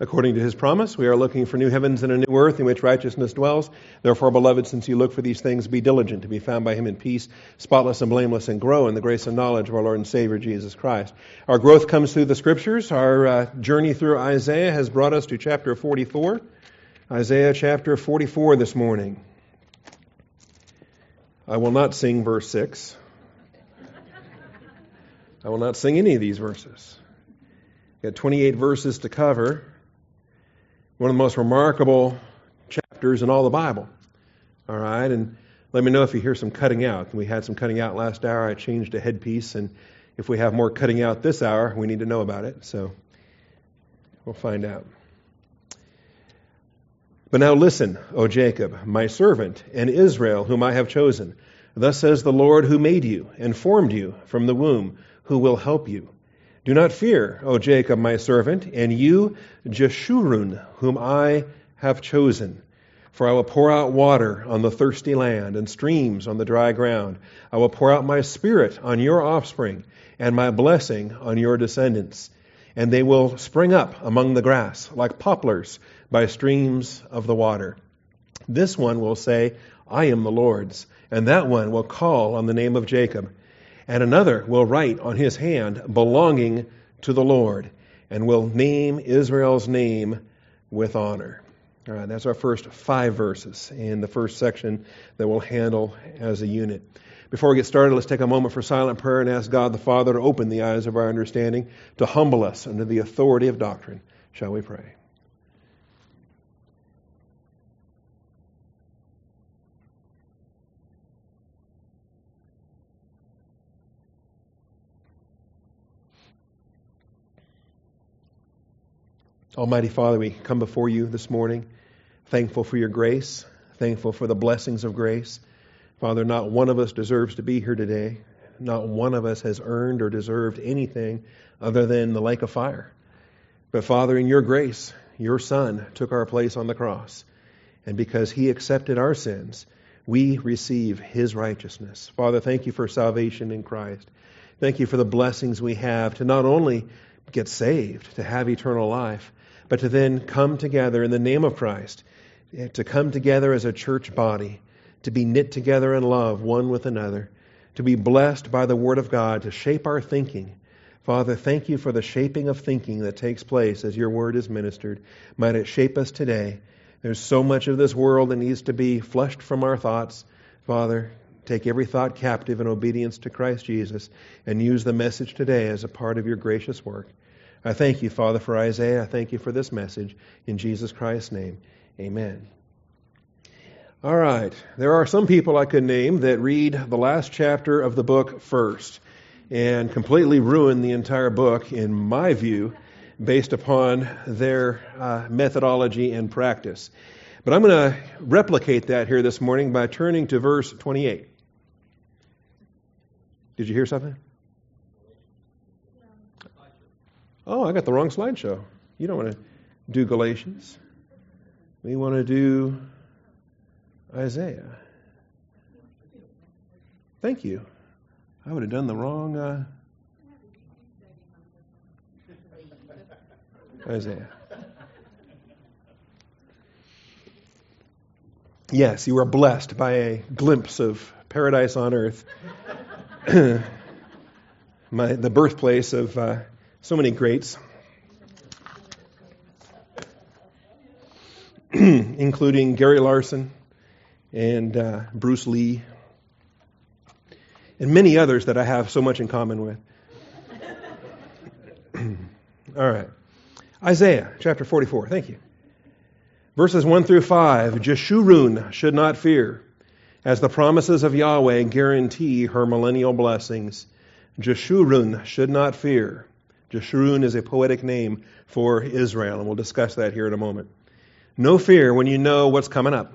According to his promise, we are looking for new heavens and a new earth in which righteousness dwells. Therefore, beloved, since you look for these things, be diligent to be found by him in peace, spotless and blameless, and grow in the grace and knowledge of our Lord and Savior Jesus Christ. Our growth comes through the scriptures. Our uh, journey through Isaiah has brought us to chapter 44. Isaiah chapter 44 this morning. I will not sing verse 6. I will not sing any of these verses. We've got 28 verses to cover one of the most remarkable chapters in all the Bible. All right, and let me know if you hear some cutting out. We had some cutting out last hour. I changed a headpiece, and if we have more cutting out this hour, we need to know about it. So we'll find out. But now listen, O Jacob, my servant, and Israel, whom I have chosen. Thus says the Lord who made you and formed you from the womb, who will help you. Do not fear, O Jacob, my servant, and you, Jeshurun, whom I have chosen. For I will pour out water on the thirsty land and streams on the dry ground. I will pour out my spirit on your offspring and my blessing on your descendants. And they will spring up among the grass like poplars by streams of the water. This one will say, I am the Lord's. And that one will call on the name of Jacob and another will write on his hand, belonging to the Lord, and will name Israel's name with honor. All right, that's our first five verses in the first section that we'll handle as a unit. Before we get started, let's take a moment for silent prayer and ask God the Father to open the eyes of our understanding, to humble us under the authority of doctrine. Shall we pray? Almighty Father, we come before you this morning, thankful for your grace, thankful for the blessings of grace. Father, not one of us deserves to be here today. Not one of us has earned or deserved anything other than the lake of fire. But Father, in your grace, your Son took our place on the cross. And because he accepted our sins, we receive his righteousness. Father, thank you for salvation in Christ. Thank you for the blessings we have to not only get saved, to have eternal life, but to then come together in the name of Christ, eh, to come together as a church body, to be knit together in love one with another, to be blessed by the Word of God, to shape our thinking. Father, thank you for the shaping of thinking that takes place as your Word is ministered. Might it shape us today. There's so much of this world that needs to be flushed from our thoughts. Father, take every thought captive in obedience to Christ Jesus and use the message today as a part of your gracious work. I thank you, Father, for Isaiah. I thank you for this message. In Jesus Christ's name, amen. All right. There are some people I could name that read the last chapter of the book first and completely ruin the entire book, in my view, based upon their uh, methodology and practice. But I'm going to replicate that here this morning by turning to verse 28. Did you hear something? Oh, I got the wrong slideshow. You don't want to do Galatians. We want to do Isaiah. Thank you. I would have done the wrong uh, Isaiah. Yes, you are blessed by a glimpse of paradise on earth, My, the birthplace of uh, so many greats, including Gary Larson and uh, Bruce Lee, and many others that I have so much in common with. All right. Isaiah chapter 44. Thank you. Verses 1 through 5. Jeshurun should not fear, as the promises of Yahweh guarantee her millennial blessings. Jeshurun should not fear. Jeshurun is a poetic name for Israel, and we'll discuss that here in a moment. No fear when you know what's coming up.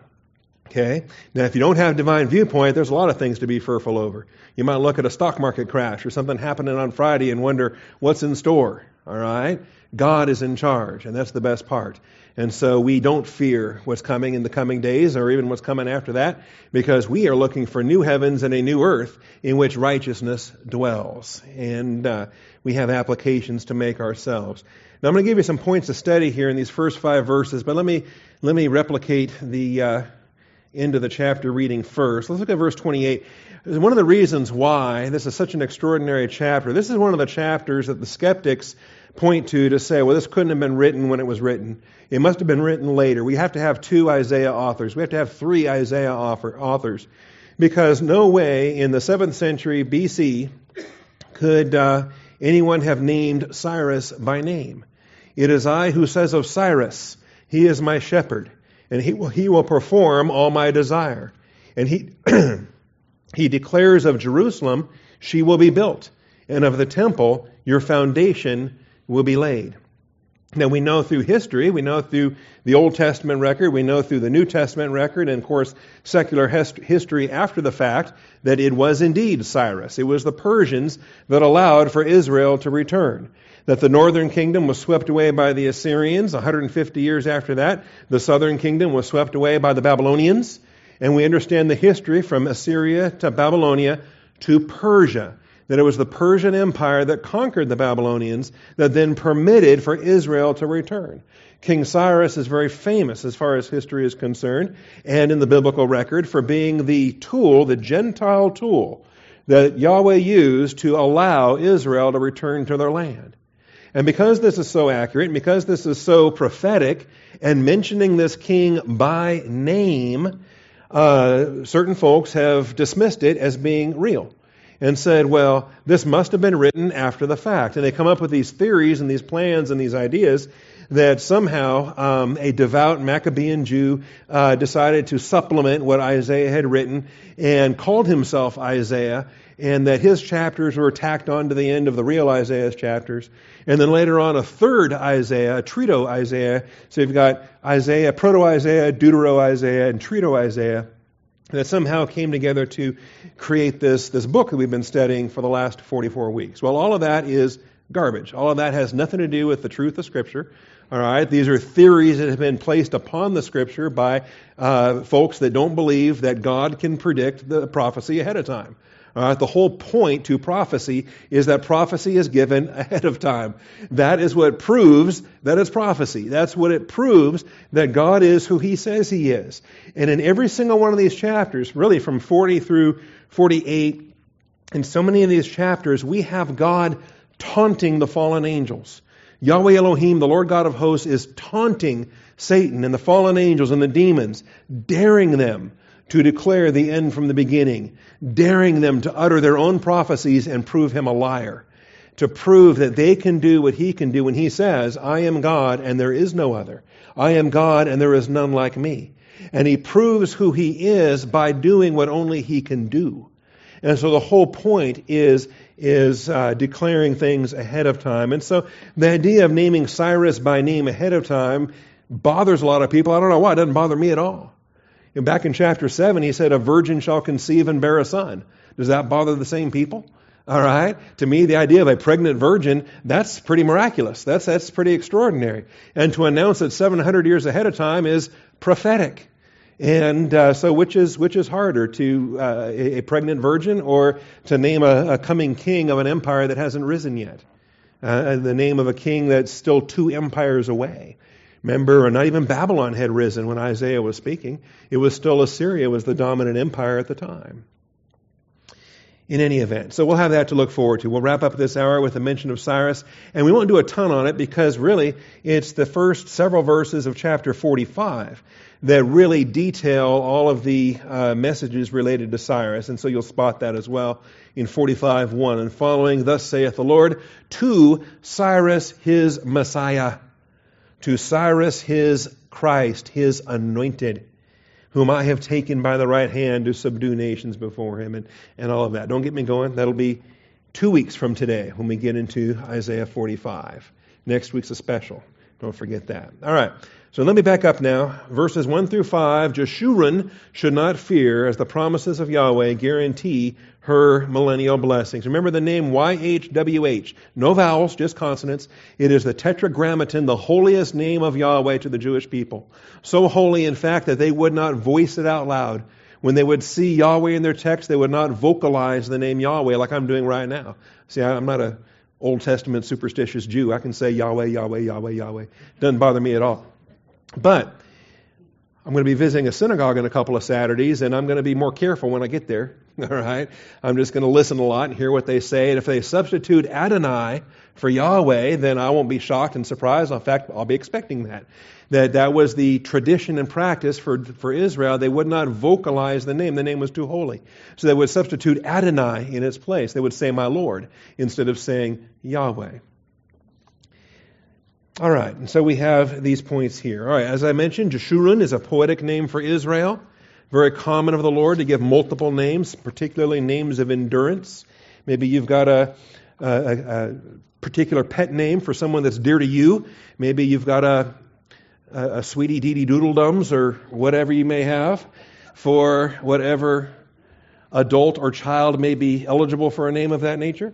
Okay? Now, if you don't have divine viewpoint, there's a lot of things to be fearful over. You might look at a stock market crash or something happening on Friday and wonder what's in store. All right? God is in charge, and that's the best part. And so we don't fear what's coming in the coming days or even what's coming after that because we are looking for new heavens and a new earth in which righteousness dwells. And uh, we have applications to make ourselves. Now I'm going to give you some points to study here in these first five verses, but let me let me replicate the uh, of the chapter reading first. Let's look at verse 28. One of the reasons why this is such an extraordinary chapter, this is one of the chapters that the skeptics point to to say, well, this couldn't have been written when it was written. It must have been written later. We have to have two Isaiah authors. We have to have three Isaiah authors. Because no way in the 7th century BC could uh, anyone have named Cyrus by name. It is I who says of Cyrus, He is my shepherd, and he will, he will perform all my desire. And he, he declares of Jerusalem, She will be built, and of the temple, your foundation will be laid. Now, we know through history, we know through the Old Testament record, we know through the New Testament record, and of course, secular history after the fact, that it was indeed Cyrus. It was the Persians that allowed for Israel to return. That the northern kingdom was swept away by the Assyrians 150 years after that. The southern kingdom was swept away by the Babylonians. And we understand the history from Assyria to Babylonia to Persia that it was the Persian Empire that conquered the Babylonians that then permitted for Israel to return. King Cyrus is very famous as far as history is concerned and in the biblical record for being the tool, the Gentile tool, that Yahweh used to allow Israel to return to their land. And because this is so accurate, and because this is so prophetic, and mentioning this king by name, uh, certain folks have dismissed it as being real and said, well, this must have been written after the fact. And they come up with these theories and these plans and these ideas that somehow um, a devout Maccabean Jew uh, decided to supplement what Isaiah had written and called himself Isaiah, and that his chapters were tacked on to the end of the real Isaiah's chapters. And then later on, a third Isaiah, a Trito Isaiah. So you've got Isaiah, Proto Isaiah, Deutero Isaiah, and Trito Isaiah that somehow came together to create this, this book that we've been studying for the last 44 weeks. Well, all of that is garbage. All of that has nothing to do with the truth of Scripture. All right, these are theories that have been placed upon the Scripture by uh, folks that don't believe that God can predict the prophecy ahead of time. The whole point to prophecy is that prophecy is given ahead of time. That is what proves that it's prophecy. That's what it proves that God is who He says He is. And in every single one of these chapters, really from 40 through 48, in so many of these chapters, we have God taunting the fallen angels. Yahweh Elohim, the Lord God of hosts, is taunting Satan and the fallen angels and the demons, daring them to declare the end from the beginning, daring them to utter their own prophecies and prove him a liar, to prove that they can do what he can do when he says, I am God and there is no other. I am God and there is none like me. And he proves who he is by doing what only he can do. And so the whole point is is uh, declaring things ahead of time. And so the idea of naming Cyrus by name ahead of time bothers a lot of people. I don't know why. It doesn't bother me at all. Back in chapter 7, he said, A virgin shall conceive and bear a son. Does that bother the same people? All right? To me, the idea of a pregnant virgin, that's pretty miraculous. That's, that's pretty extraordinary. And to announce it 700 years ahead of time is prophetic. And uh, so, which is, which is harder, to uh, a, pregnant virgin or to name a, a, coming king of an empire that hasn't risen yet? Uh, the name of a king that's still two empires away. Remember, not even Babylon had risen when Isaiah was speaking. It was still Assyria was the dominant empire at the time. In any event, so we'll have that to look forward to. We'll wrap up this hour with a mention of Cyrus, and we won't do a ton on it because really it's the first several verses of chapter 45 that really detail all of the uh, messages related to Cyrus, and so you'll spot that as well in 45:1 and following. Thus saith the Lord to Cyrus, his Messiah to Cyrus his Christ, his anointed, whom I have taken by the right hand to subdue nations before him, and, and all of that. Don't get me going. That'll be two weeks from today when we get into Isaiah 45. Next week's a special. Don't forget that. All right. So let me back up now. Verses 1 through 5. Jeshurun should not fear, as the promises of Yahweh guarantee her millennial blessings. Remember the name YHWH. No vowels, just consonants. It is the tetragrammaton, the holiest name of Yahweh to the Jewish people. So holy, in fact, that they would not voice it out loud. When they would see Yahweh in their text, they would not vocalize the name Yahweh like I'm doing right now. See, I'm not a Old Testament superstitious Jew. I can say Yahweh, Yahweh, Yahweh, Yahweh. Doesn't bother me at all. But I'm going to be visiting a synagogue in a couple of Saturdays, and I'm going to be more careful when I get there. All right? I'm just going to listen a lot and hear what they say. And if they substitute Adonai for Yahweh, then I won't be shocked and surprised. In fact, I'll be expecting that. That that was the tradition and practice for, for Israel. They would not vocalize the name. The name was too holy. So they would substitute Adonai in its place. They would say, My Lord, instead of saying Yahweh. All right, and so we have these points here. All right, as I mentioned, Jeshurun is a poetic name for Israel. Very common of the Lord to give multiple names, particularly names of endurance. Maybe you've got a, a, a particular pet name for someone that's dear to you. Maybe you've got a, a, a sweetie deedy doodledums or whatever you may have for whatever adult or child may be eligible for a name of that nature.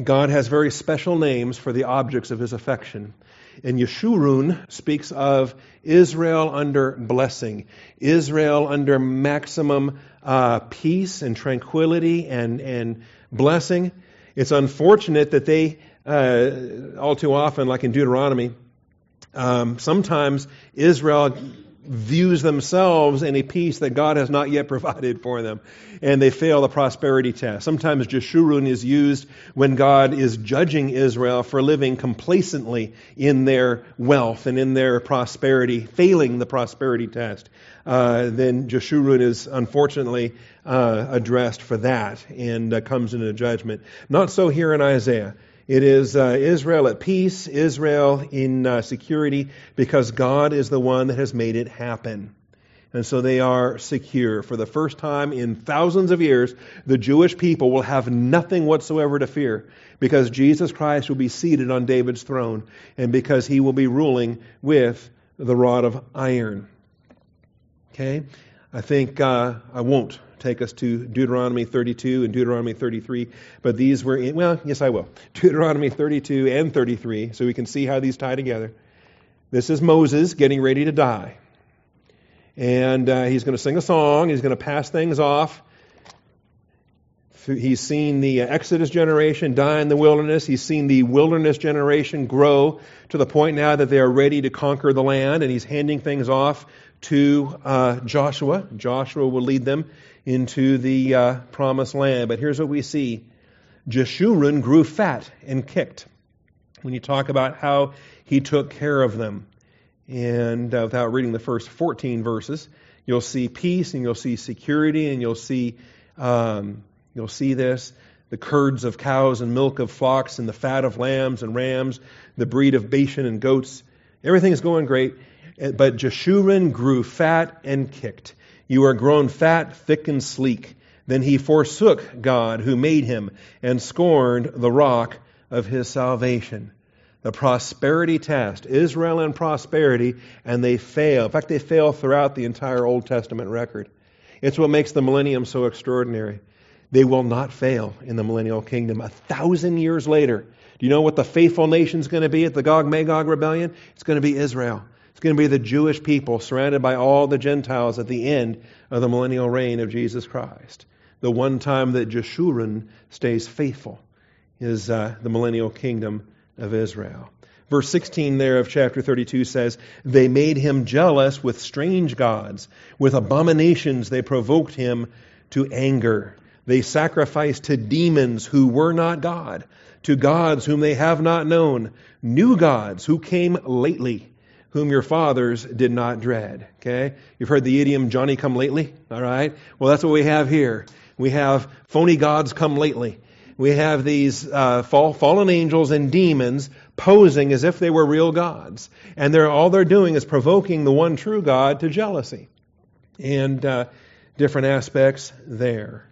God has very special names for the objects of his affection. And Yeshurun speaks of Israel under blessing, Israel under maximum uh, peace and tranquility and, and blessing. It's unfortunate that they, uh, all too often, like in Deuteronomy, um, sometimes Israel views themselves in a peace that God has not yet provided for them, and they fail the prosperity test. Sometimes Jeshurun is used when God is judging Israel for living complacently in their wealth and in their prosperity, failing the prosperity test. Uh, then Jeshurun is unfortunately uh, addressed for that and uh, comes into judgment. Not so here in Isaiah. It is uh, Israel at peace, Israel in uh, security, because God is the one that has made it happen. And so they are secure. For the first time in thousands of years, the Jewish people will have nothing whatsoever to fear because Jesus Christ will be seated on David's throne and because he will be ruling with the rod of iron. Okay? I think uh, I won't take us to Deuteronomy 32 and Deuteronomy 33, but these were in, well, yes, I will. Deuteronomy 32 and 33, so we can see how these tie together. This is Moses getting ready to die. And uh, he's going to sing a song, he's going to pass things off. He's seen the Exodus generation die in the wilderness. He's seen the wilderness generation grow to the point now that they are ready to conquer the land, and he's handing things off to uh, Joshua. Joshua will lead them into the uh, promised land. But here's what we see Jeshurun grew fat and kicked. When you talk about how he took care of them. And uh, without reading the first 14 verses, you'll see peace and you'll see security and you'll see um, you'll see this the curds of cows and milk of flocks and the fat of lambs and rams, the breed of Bashan and goats. Everything is going great. But Jeshurun grew fat and kicked. You are grown fat, thick, and sleek. Then he forsook God who made him and scorned the rock of his salvation. The prosperity test, Israel and prosperity, and they fail. In fact, they fail throughout the entire Old Testament record. It's what makes the millennium so extraordinary. They will not fail in the millennial kingdom. A thousand years later, do you know what the faithful nation is going to be at the Gog Magog rebellion? It's going to be Israel going to be the Jewish people surrounded by all the Gentiles at the end of the millennial reign of Jesus Christ. The one time that Jeshurun stays faithful is uh, the millennial kingdom of Israel. Verse 16 there of chapter 32 says, They made him jealous with strange gods. With abominations they provoked him to anger. They sacrificed to demons who were not God, to gods whom they have not known, new gods who came lately whom your fathers did not dread. Okay? You've heard the idiom Johnny come lately? All right? Well, that's what we have here. We have phony gods come lately. We have these uh, fall, fallen angels and demons posing as if they were real gods. And they're, all they're doing is provoking the one true God to jealousy. And uh, different aspects there.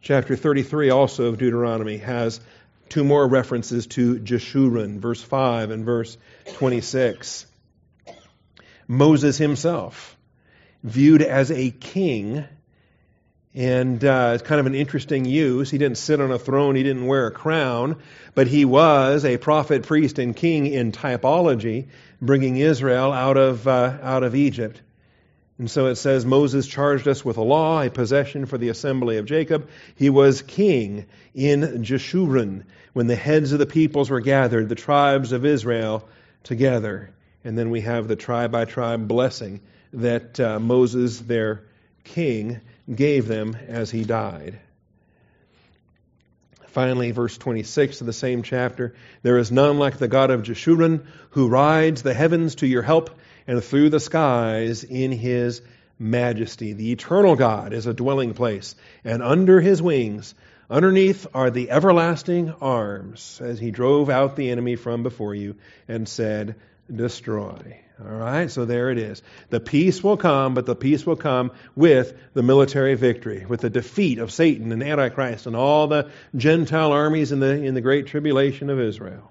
Chapter 33 also of Deuteronomy has two more references to Jeshurun, verse 5 and verse 26. Moses himself, viewed as a king, and uh, it's kind of an interesting use. He didn't sit on a throne, he didn't wear a crown, but he was a prophet, priest, and king in typology, bringing Israel out of, uh, out of Egypt. And so it says Moses charged us with a law, a possession for the assembly of Jacob. He was king in Jeshurun when the heads of the peoples were gathered, the tribes of Israel together. And then we have the tribe by tribe blessing that uh, Moses, their king, gave them as he died. Finally, verse 26 of the same chapter There is none like the God of Jeshurun who rides the heavens to your help and through the skies in his majesty. The eternal God is a dwelling place, and under his wings, underneath are the everlasting arms, as he drove out the enemy from before you and said, Destroy. All right, so there it is. The peace will come, but the peace will come with the military victory, with the defeat of Satan and Antichrist and all the Gentile armies in the, in the great tribulation of Israel.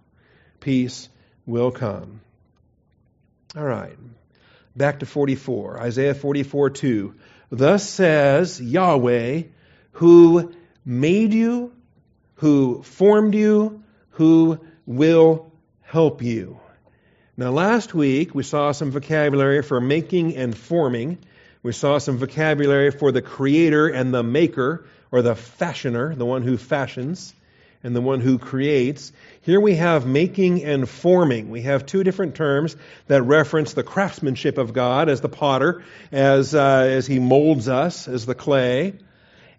Peace will come. All right, back to 44, Isaiah 44 2. Thus says Yahweh, who made you, who formed you, who will help you. Now, last week we saw some vocabulary for making and forming. We saw some vocabulary for the creator and the maker, or the fashioner, the one who fashions, and the one who creates. Here we have making and forming. We have two different terms that reference the craftsmanship of God as the potter, as, uh, as he molds us as the clay.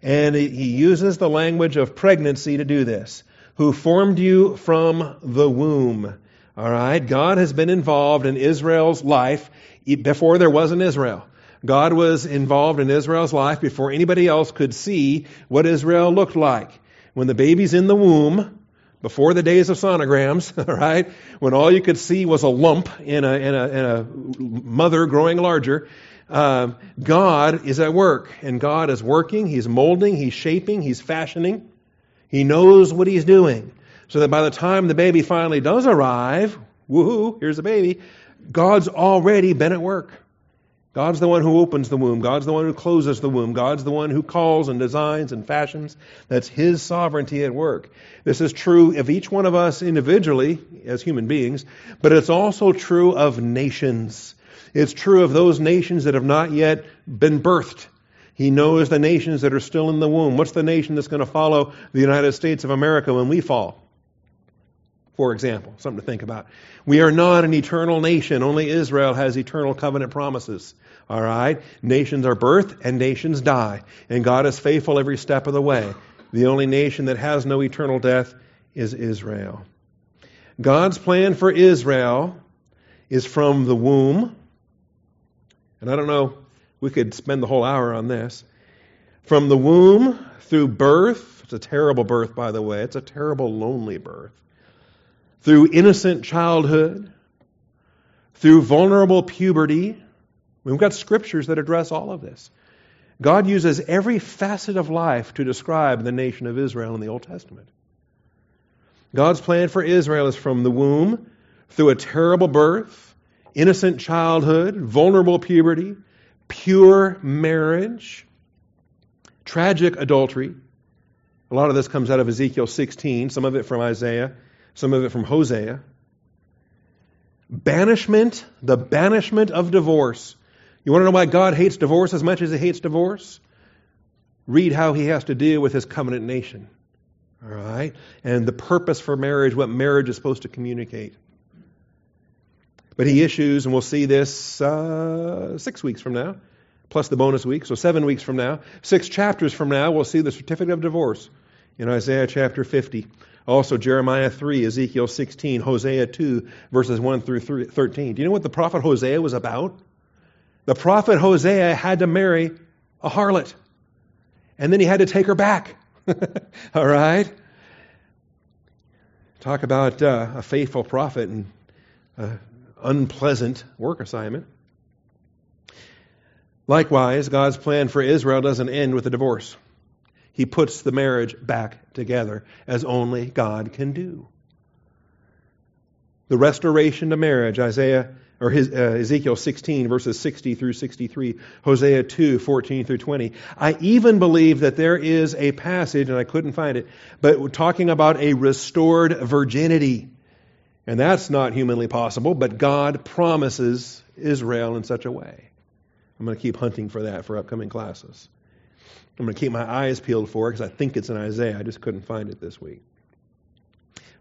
And he uses the language of pregnancy to do this. Who formed you from the womb. All right? God has been involved in Israel's life before there was an Israel. God was involved in Israel's life before anybody else could see what Israel looked like. When the baby's in the womb, before the days of sonograms, all right, when all you could see was a lump in a, in a, in a mother growing larger, uh, God is at work. And God is working, He's molding, He's shaping, He's fashioning. He knows what He's doing so that by the time the baby finally does arrive, woohoo, here's the baby, God's already been at work. God's the one who opens the womb. God's the one who closes the womb. God's the one who calls and designs and fashions. That's His sovereignty at work. This is true of each one of us individually as human beings, but it's also true of nations. It's true of those nations that have not yet been birthed. He knows the nations that are still in the womb. What's the nation that's going to follow the United States of America when we fall? For example. Something to think about. We are not an eternal nation. Only Israel has eternal covenant promises. All right? Nations are birthed and nations die. And God is faithful every step of the way. The only nation that has no eternal death is Israel. God's plan for Israel is from the womb. And I don't know, we could spend the whole hour on this. From the womb through birth, it's a terrible birth, by the way, it's a terrible, lonely birth through innocent childhood, through vulnerable puberty. We've got scriptures that address all of this. God uses every facet of life to describe the nation of Israel in the Old Testament. God's plan for Israel is from the womb, through a terrible birth, innocent childhood, vulnerable puberty, pure marriage, tragic adultery. A lot of this comes out of Ezekiel 16, some of it from Isaiah some of it from Hosea. Banishment, the banishment of divorce. You want to know why God hates divorce as much as he hates divorce? Read how he has to deal with his covenant nation. All right? And the purpose for marriage, what marriage is supposed to communicate. But he issues, and we'll see this uh, six weeks from now, plus the bonus week, so seven weeks from now. Six chapters from now, we'll see the certificate of divorce in Isaiah chapter 50. Also, Jeremiah 3, Ezekiel 16, Hosea 2, verses 1 through 13. Do you know what the prophet Hosea was about? The prophet Hosea had to marry a harlot, and then he had to take her back. All right? Talk about uh, a faithful prophet and an unpleasant work assignment. Likewise, God's plan for Israel doesn't end with a divorce. He puts the marriage back together as only God can do. The restoration to marriage, Isaiah or his, uh, Ezekiel 16 verses 60 through 63, Hosea 2 14 through 20. I even believe that there is a passage, and I couldn't find it, but talking about a restored virginity. And that's not humanly possible, but God promises Israel in such a way. I'm going to keep hunting for that for upcoming classes. I'm going to keep my eyes peeled for it because I think it's in Isaiah. I just couldn't find it this week.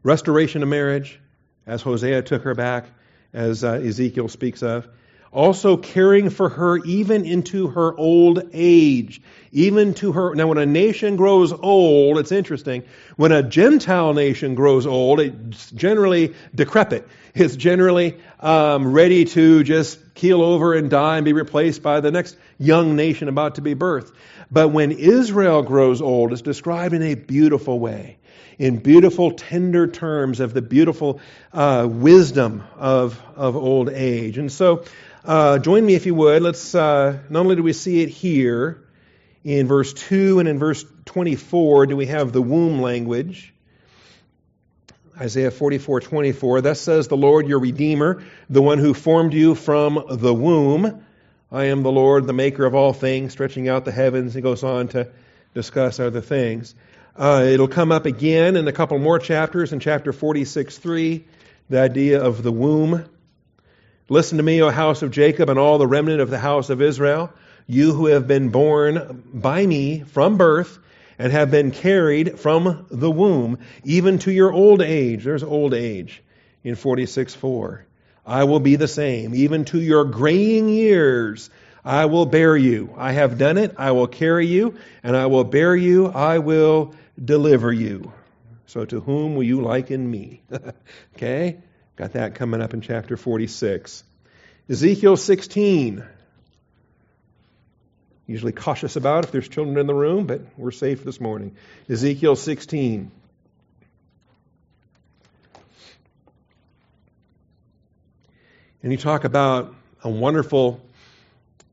Restoration of marriage, as Hosea took her back, as uh, Ezekiel speaks of. Also caring for her even into her old age. Even to her. Now, when a nation grows old, it's interesting. When a Gentile nation grows old, it's generally decrepit. It's generally um, ready to just keel over and die and be replaced by the next young nation about to be birthed. But when Israel grows old, it's described in a beautiful way in beautiful, tender terms of the beautiful uh, wisdom of, of old age. And so, uh, join me if you would. Let's, uh, not only do we see it here in verse 2 and in verse 24, do we have the womb language. Isaiah 44:24. Thus says the Lord your Redeemer, the one who formed you from the womb. I am the Lord, the maker of all things, stretching out the heavens. He goes on to discuss other things. Uh, it'll come up again in a couple more chapters in chapter 46 3, the idea of the womb. Listen to me, O house of Jacob, and all the remnant of the house of Israel, you who have been born by me from birth and have been carried from the womb, even to your old age. There's old age in 46 4. I will be the same, even to your graying years. I will bear you. I have done it. I will carry you, and I will bear you. I will deliver you. So to whom will you liken me? okay? Got that coming up in chapter 46. Ezekiel 16. Usually cautious about if there's children in the room, but we're safe this morning. Ezekiel 16. And you talk about a wonderful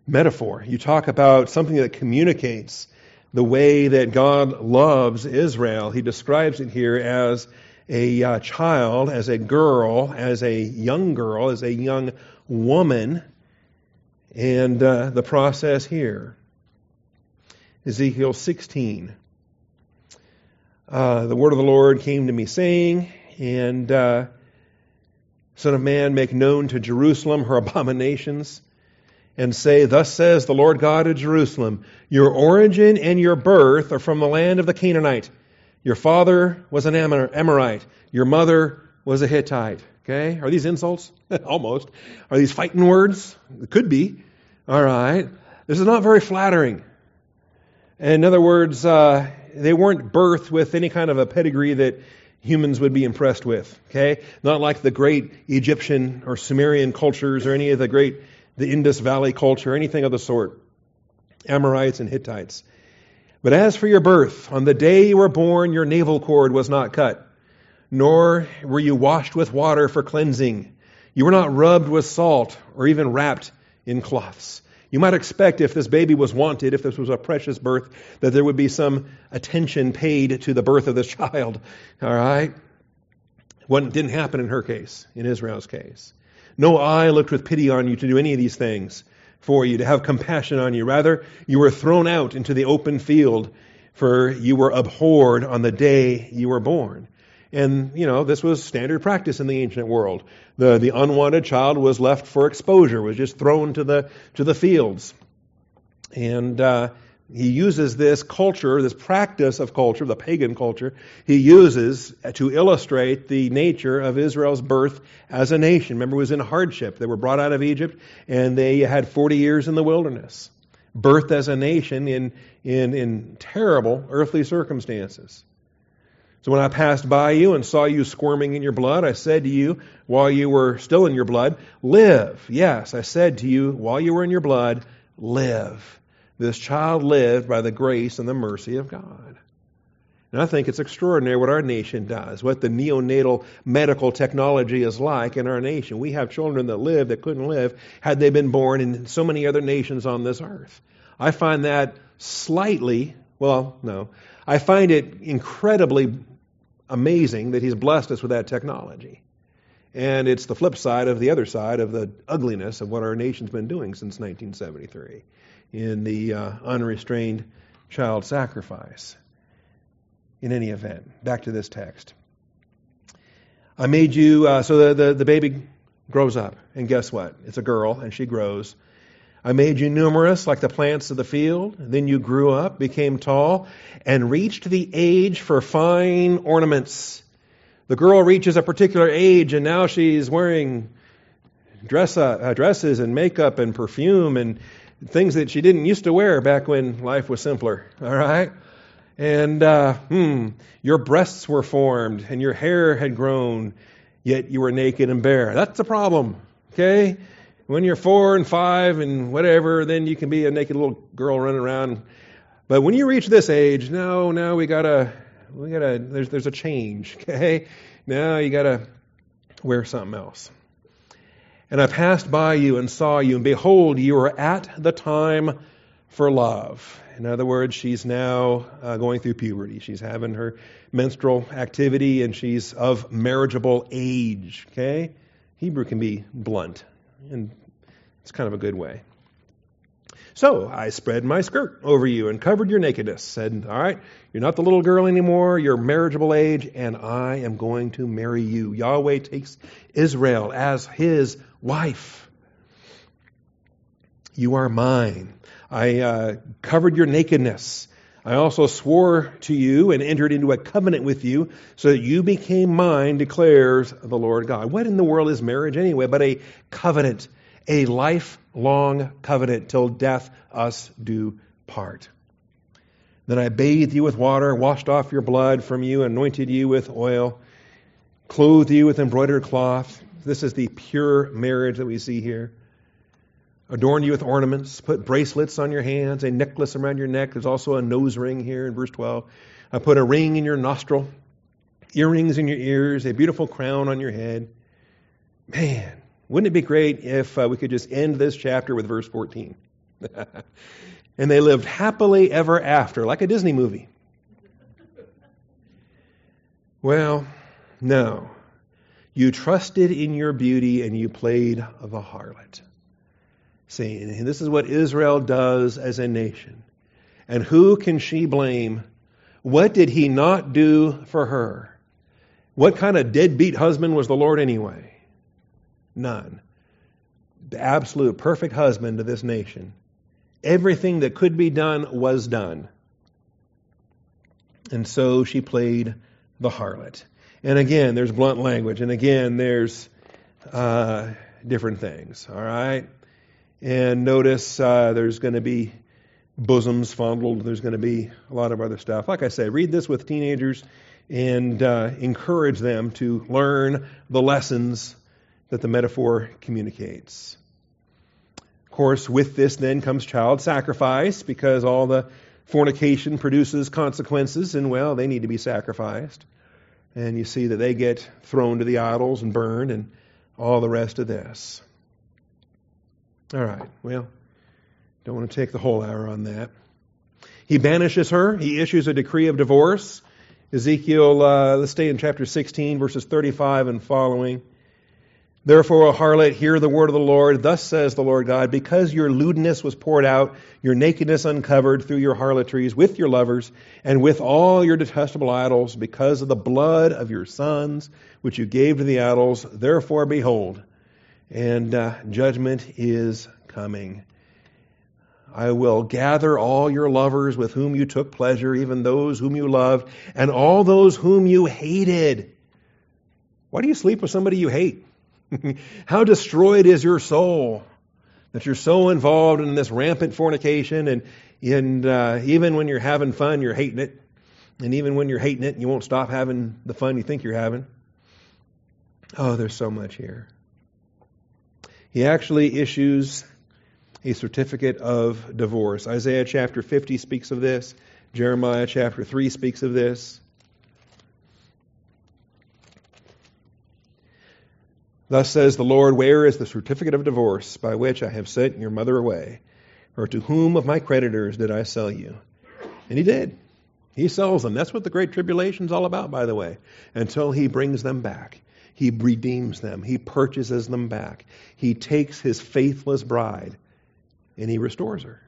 metaphor. You talk about something that communicates the way that God loves Israel. He describes it here as a uh, child, as a girl, as a young girl, as a young woman, and uh, the process here. Ezekiel 16. Uh, the word of the Lord came to me saying, and uh, Son of man, make known to Jerusalem her abominations and say, Thus says the Lord God of Jerusalem, Your origin and your birth are from the land of the Canaanite. Your father was an Amorite. Your mother was a Hittite. Okay? Are these insults? Almost. Are these fighting words? It could be. All right. This is not very flattering. In other words, uh, they weren't birthed with any kind of a pedigree that humans would be impressed with. Okay? Not like the great Egyptian or Sumerian cultures or any of the great the Indus Valley culture, anything of the sort. Amorites and Hittites. But as for your birth, on the day you were born, your navel cord was not cut, nor were you washed with water for cleansing. You were not rubbed with salt or even wrapped in cloths. You might expect if this baby was wanted, if this was a precious birth, that there would be some attention paid to the birth of this child. All right? What didn't happen in her case, in Israel's case. No eye looked with pity on you to do any of these things for you, to have compassion on you. Rather, you were thrown out into the open field, for you were abhorred on the day you were born. And, you know, this was standard practice in the ancient world. The, the unwanted child was left for exposure, was just thrown to the, to the fields. And, uh, he uses this culture, this practice of culture, the pagan culture, he uses to illustrate the nature of Israel's birth as a nation. Remember, it was in hardship. They were brought out of Egypt and they had 40 years in the wilderness. Birthed as a nation in, in, in terrible earthly circumstances. So when I passed by you and saw you squirming in your blood, I said to you while you were still in your blood, live. Yes, I said to you while you were in your blood, live. This child lived by the grace and the mercy of God. And I think it's extraordinary what our nation does, what the neonatal medical technology is like in our nation. We have children that live that couldn't live had they been born in so many other nations on this earth. I find that slightly Well, no. I find it incredibly amazing that he's blessed us with that technology. And it's the flip side of the other side of the ugliness of what our nation's been doing since 1973 in the uh, unrestrained child sacrifice. In any event, back to this text. I made you, uh, so the, the, the baby grows up, and guess what? It's a girl, and she grows. I made you numerous like the plants of the field. Then you grew up, became tall, and reached the age for fine ornaments. The girl reaches a particular age, and now she's wearing dress, uh, dresses and makeup and perfume and things that she didn't used to wear back when life was simpler. All right? And, uh, hmm, your breasts were formed and your hair had grown, yet you were naked and bare. That's a problem. Okay? When you're four and five and whatever, then you can be a naked little girl running around. But when you reach this age, no, now we gotta, we gotta, there's, there's a change. Okay? Now you gotta wear something else. And I passed by you and saw you, and behold, you are at the time for love. In other words, she's now uh, going through puberty. She's having her menstrual activity, and she's of marriageable age. Okay? Hebrew can be blunt, and it's kind of a good way. So I spread my skirt over you and covered your nakedness. Said, All right, you're not the little girl anymore. You're marriageable age, and I am going to marry you. Yahweh takes Israel as his wife. You are mine. I uh, covered your nakedness. I also swore to you and entered into a covenant with you so that you became mine, declares the Lord God. What in the world is marriage anyway but a covenant, a lifelong covenant till death us do part. Then I bathed you with water, washed off your blood from you, anointed you with oil, clothed you with embroidered cloth. This is the pure marriage that we see here. Adorn you with ornaments, put bracelets on your hands, a necklace around your neck. There's also a nose ring here in verse 12. I put a ring in your nostril, earrings in your ears, a beautiful crown on your head. Man, wouldn't it be great if uh, we could just end this chapter with verse 14? and they lived happily ever after, like a Disney movie. Well, no. You trusted in your beauty and you played the harlot. See, and this is what Israel does as a nation. And who can she blame? What did he not do for her? What kind of deadbeat husband was the Lord anyway? None. The absolute perfect husband to this nation. Everything that could be done was done. And so she played the harlot. And again, there's blunt language. And again, there's uh, different things. All right? And notice uh, there's going to be bosoms fondled. There's going to be a lot of other stuff. Like I say, read this with teenagers and uh, encourage them to learn the lessons that the metaphor communicates. Of course, with this then comes child sacrifice because all the fornication produces consequences, and well, they need to be sacrificed and you see that they get thrown to the idols and burned and all the rest of this. All right, well, don't want to take the whole hour on that. He banishes her, he issues a decree of divorce. Ezekiel, uh, let's stay in chapter 16, verses 35 and following. Therefore, O harlot, hear the word of the Lord. Thus says the Lord God, because your lewdness was poured out, your nakedness uncovered through your harlotries with your lovers, and with all your detestable idols, because of the blood of your sons, which you gave to the idols, therefore behold, and uh, judgment is coming. I will gather all your lovers with whom you took pleasure, even those whom you loved, and all those whom you hated. Why do you sleep with somebody you hate? How destroyed is your soul that you're so involved in this rampant fornication, and, and uh, even when you're having fun, you're hating it. And even when you're hating it, you won't stop having the fun you think you're having. Oh, there's so much here. He actually issues a certificate of divorce. Isaiah chapter 50 speaks of this. Jeremiah chapter 3 speaks of this. Thus says the Lord, Where is the certificate of divorce by which I have sent your mother away? Or to whom of my creditors did I sell you? And he did. He sells them. That's what the Great Tribulation's all about, by the way, until he brings them back. He redeems them. He purchases them back. He takes his faithless bride and he restores her.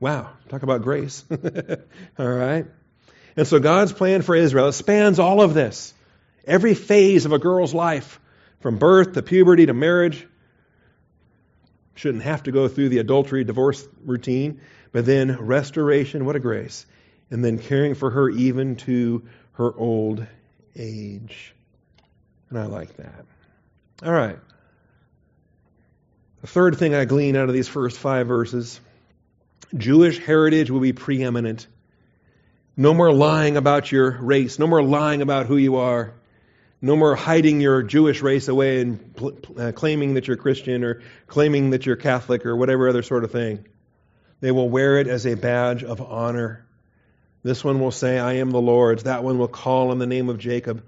Wow, talk about grace. all right? And so God's plan for Israel spans all of this. Every phase of a girl's life, from birth to puberty to marriage, shouldn't have to go through the adultery divorce routine, but then restoration, what a grace. And then caring for her even to her old age. And I like that. All right. The third thing I glean out of these first five verses Jewish heritage will be preeminent. No more lying about your race. No more lying about who you are. No more hiding your Jewish race away and pl- uh, claiming that you're Christian or claiming that you're Catholic or whatever other sort of thing. They will wear it as a badge of honor. This one will say, I am the Lord's. That one will call on the name of Jacob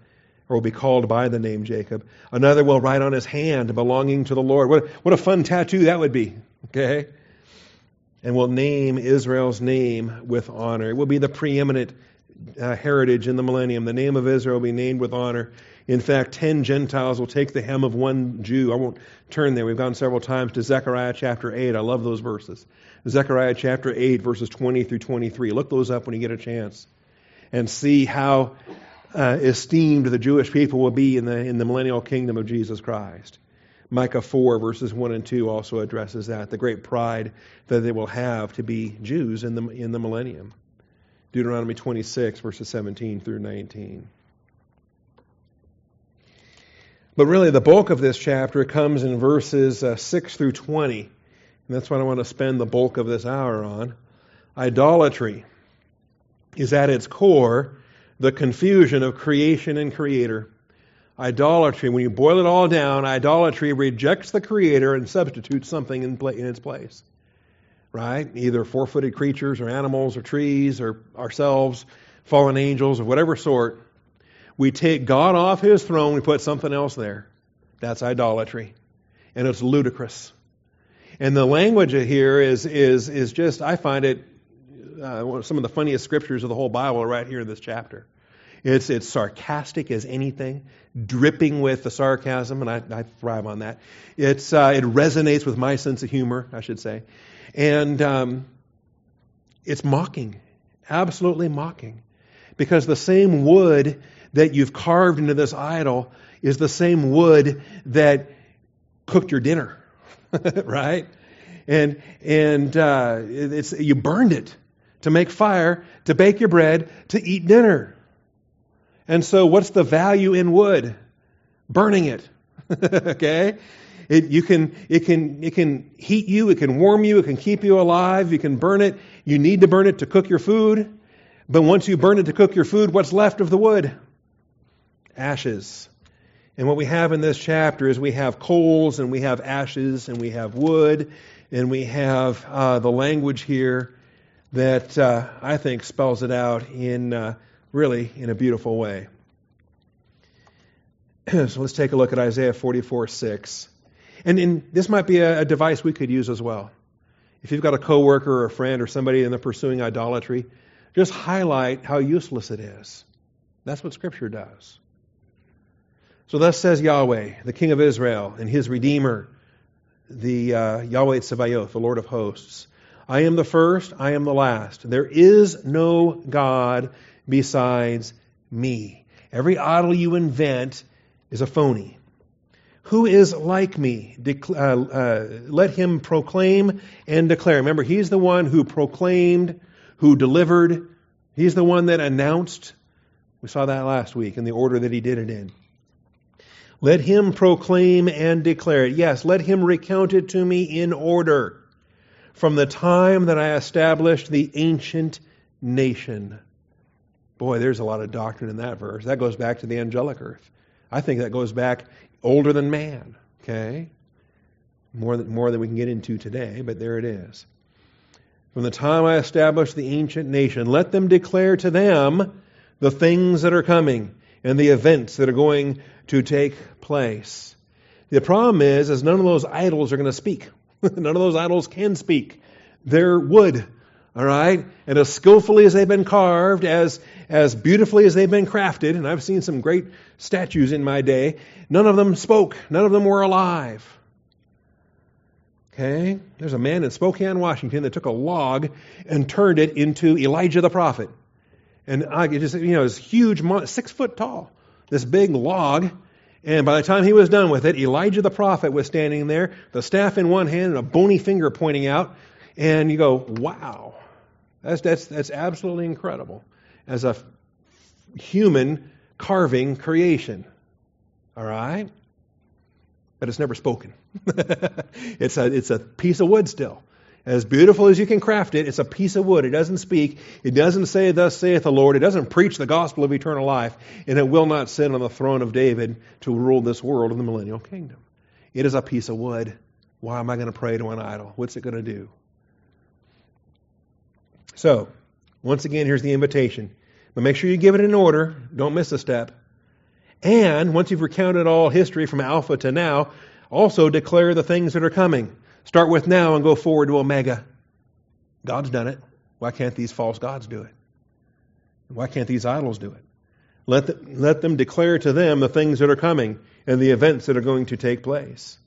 or will be called by the name Jacob. Another will write on his hand, belonging to the Lord. What, what a fun tattoo that would be, okay? And will name Israel's name with honor. It will be the preeminent uh, heritage in the millennium. The name of Israel will be named with honor. In fact, ten Gentiles will take the hem of one Jew. I won't turn there. We've gone several times to Zechariah chapter 8. I love those verses. Zechariah chapter 8, verses 20 through 23. Look those up when you get a chance and see how uh, esteemed the Jewish people will be in the, in the millennial kingdom of Jesus Christ. Micah 4, verses 1 and 2 also addresses that, the great pride that they will have to be Jews in the, in the millennium. Deuteronomy 26, verses 17 through 19. But really, the bulk of this chapter comes in verses uh, 6 through 20. And that's what I want to spend the bulk of this hour on. Idolatry is at its core the confusion of creation and creator. Idolatry, when you boil it all down, idolatry rejects the creator and substitutes something in, in its place. Right? Either four footed creatures or animals or trees or ourselves, fallen angels of whatever sort. We take God off his throne, we put something else there. That's idolatry. And it's ludicrous. And the language here is, is, is just, I find it uh, some of the funniest scriptures of the whole Bible right here in this chapter. It's, it's sarcastic as anything, dripping with the sarcasm, and I, I thrive on that. It's, uh, it resonates with my sense of humor, I should say. And um, it's mocking, absolutely mocking. Because the same wood that you've carved into this idol is the same wood that cooked your dinner, right? And, and uh, it's, you burned it to make fire, to bake your bread, to eat dinner. And so, what's the value in wood? Burning it. okay? It, you can, it, can, it can heat you, it can warm you, it can keep you alive, you can burn it. You need to burn it to cook your food. But once you burn it to cook your food, what's left of the wood? Ashes. And what we have in this chapter is we have coals and we have ashes and we have wood and we have uh, the language here that uh, I think spells it out in uh, really in a beautiful way. so let's take a look at Isaiah 44 6. And in, this might be a, a device we could use as well. If you've got a coworker or a friend or somebody and they're pursuing idolatry, just highlight how useless it is. That's what Scripture does. So thus says Yahweh, the King of Israel, and his Redeemer, the uh, Yahweh Tsevaoth, the Lord of hosts. I am the first, I am the last. There is no God besides me. Every idol you invent is a phony. Who is like me? uh, uh, let him proclaim and declare. Remember, he's the one who proclaimed, who delivered. He's the one that announced. We saw that last week in the order that he did it in. Let him proclaim and declare it. Yes, let him recount it to me in order from the time that I established the ancient nation. Boy, there's a lot of doctrine in that verse. That goes back to the angelic earth. I think that goes back older than man, okay? More than, more than we can get into today, but there it is. From the time I established the ancient nation, let them declare to them the things that are coming and the events that are going to take place. The problem is, is none of those idols are going to speak. None of those idols can speak. They're wood. All right? And as skillfully as they've been carved, as, as beautifully as they've been crafted, and I've seen some great statues in my day, none of them spoke. None of them were alive. Okay? There's a man in Spokane, Washington that took a log and turned it into Elijah the prophet. And I just, you know, this huge, six foot tall, this big log. And by the time he was done with it, Elijah the prophet was standing there, the staff in one hand and a bony finger pointing out. And you go, wow, that's, that's, that's absolutely incredible as a human carving creation. All right? But it's never spoken. it's, a, it's a piece of wood still. As beautiful as you can craft it, it's a piece of wood. It doesn't speak. It doesn't say, Thus saith the Lord. It doesn't preach the gospel of eternal life. And it will not sit on the throne of David to rule this world in the millennial kingdom. It is a piece of wood. Why am I going to pray to an idol? What's it going to do? So, once again, here's the invitation. But make sure you give it in order. Don't miss a step. And once you've recounted all history from Alpha to now, also declare the things that are coming. Start with now and go forward to Omega. God's done it. Why can't these false gods do it? Why can't these idols do it? Let, the, let them declare to them the things that are coming and the events that are going to take place.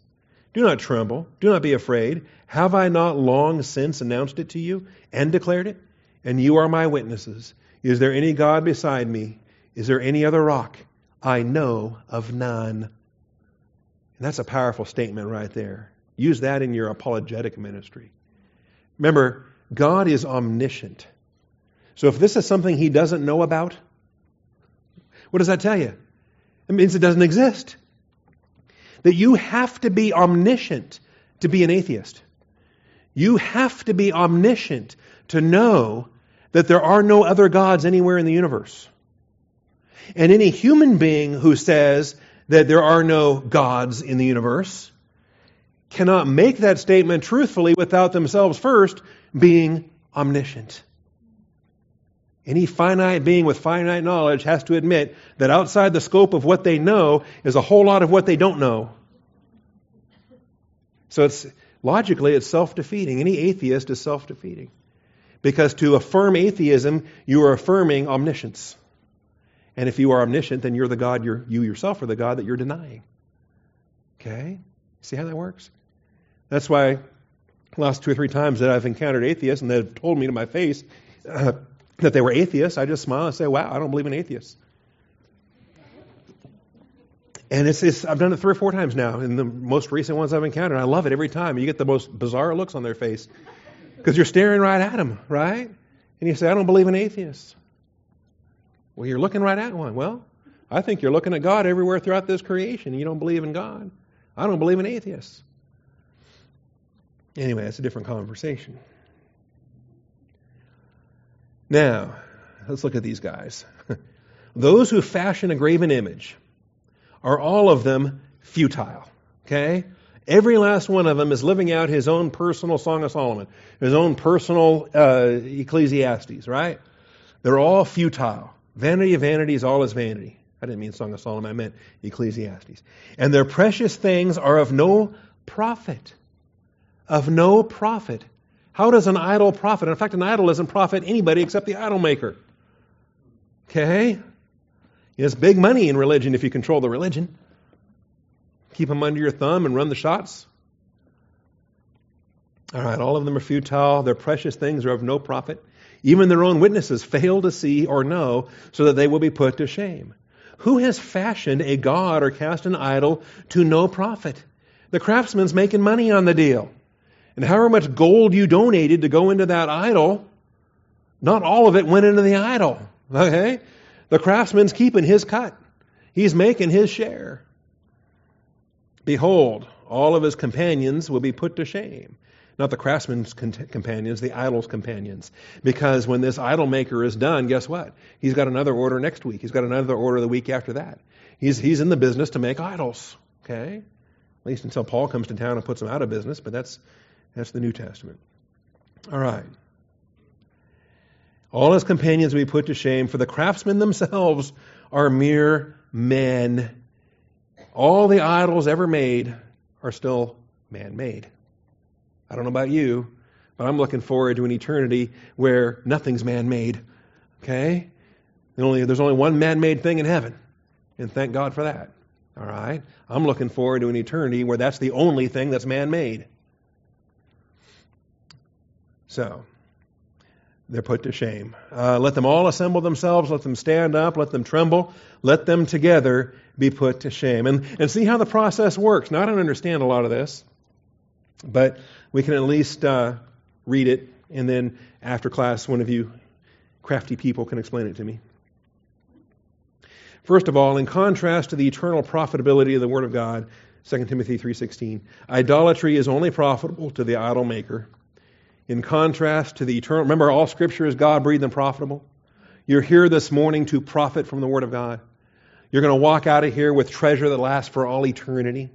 Do not tremble. Do not be afraid. Have I not long since announced it to you and declared it? And you are my witnesses. Is there any God beside me? Is there any other rock? I know of none. And that's a powerful statement right there. Use that in your apologetic ministry. Remember, God is omniscient. So if this is something he doesn't know about, what does that tell you? It means it doesn't exist. That you have to be omniscient to be an atheist. You have to be omniscient to know that there are no other gods anywhere in the universe. And any human being who says that there are no gods in the universe cannot make that statement truthfully without themselves first being omniscient. Any finite being with finite knowledge has to admit that outside the scope of what they know is a whole lot of what they don't know. So it's logically it's self-defeating. Any atheist is self-defeating. Because to affirm atheism, you are affirming omniscience. And if you are omniscient, then you're the God, you're, you yourself are the God that you're denying. Okay? See how that works? That's why last two or three times that I've encountered atheists and they've told me to my face uh, that they were atheists, I just smile and say, wow, I don't believe in atheists. And it's, it's, I've done it three or four times now in the most recent ones I've encountered. I love it every time. You get the most bizarre looks on their face because you're staring right at them, right? And you say, I don't believe in atheists. Well, you're looking right at one. Well, I think you're looking at God everywhere throughout this creation. You don't believe in God. I don't believe in atheists. Anyway, that's a different conversation. Now, let's look at these guys. Those who fashion a graven image are all of them futile. Okay? Every last one of them is living out his own personal Song of Solomon, his own personal uh, Ecclesiastes, right? They're all futile. Vanity of vanities, all is vanity. I didn't mean Song of Solomon, I meant Ecclesiastes. And their precious things are of no profit. Of no profit. How does an idol profit? In fact, an idol doesn't profit anybody except the idol maker. Okay? It's big money in religion if you control the religion. Keep them under your thumb and run the shots. All right, all of them are futile. Their precious things are of no profit. Even their own witnesses fail to see or know, so that they will be put to shame. Who has fashioned a god or cast an idol to no profit? The craftsman's making money on the deal. And however much gold you donated to go into that idol, not all of it went into the idol. Okay? The craftsman's keeping his cut. He's making his share. Behold, all of his companions will be put to shame. Not the craftsman's companions, the idol's companions. Because when this idol maker is done, guess what? He's got another order next week. He's got another order the week after that. He's, he's in the business to make idols. Okay? At least until Paul comes to town and puts them out of business, but that's, that's the New Testament. All right. All his companions will be put to shame, for the craftsmen themselves are mere men. All the idols ever made are still man made. I don't know about you, But I'm looking forward to an eternity where nothing's man made. Okay? Only, there's only one man made thing in heaven. And thank God for that. All right? I'm looking forward to an eternity where that's the only thing that's man made. So, they're put to shame. Uh, let them all assemble themselves, let them stand up, let them tremble, let them together be put to shame. And, and see how the process works. Now, I don't understand a lot of this, but we can at least uh, read it, and then after class, one of you crafty people can explain it to me. First of all, in contrast to the eternal profitability of the Word of God, 2 Timothy 3:16, idolatry is only profitable to the idol maker. In contrast to the eternal, remember all scripture is God breathed and profitable. You're here this morning to profit from the Word of God. You're going to walk out of here with treasure that lasts for all eternity.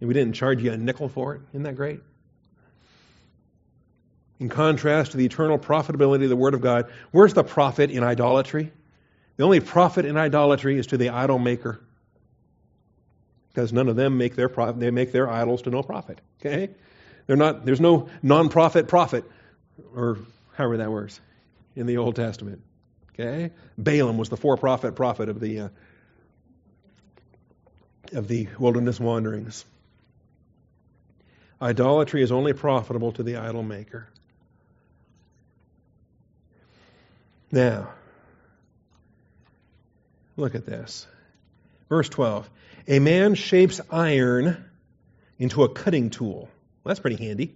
And we didn't charge you a nickel for it. Isn't that great? In contrast to the eternal profitability of the Word of God, where's the profit in idolatry? The only profit in idolatry is to the idol maker. Because none of them make their they make their idols to no profit. Okay? They're not, there's no non-profit profit, or however that works, in the Old Testament. Okay? Balaam was the for-profit prophet of the uh, of the wilderness wanderings. Idolatry is only profitable to the idol maker. Now, look at this. Verse 12. A man shapes iron into a cutting tool. Well, that's pretty handy.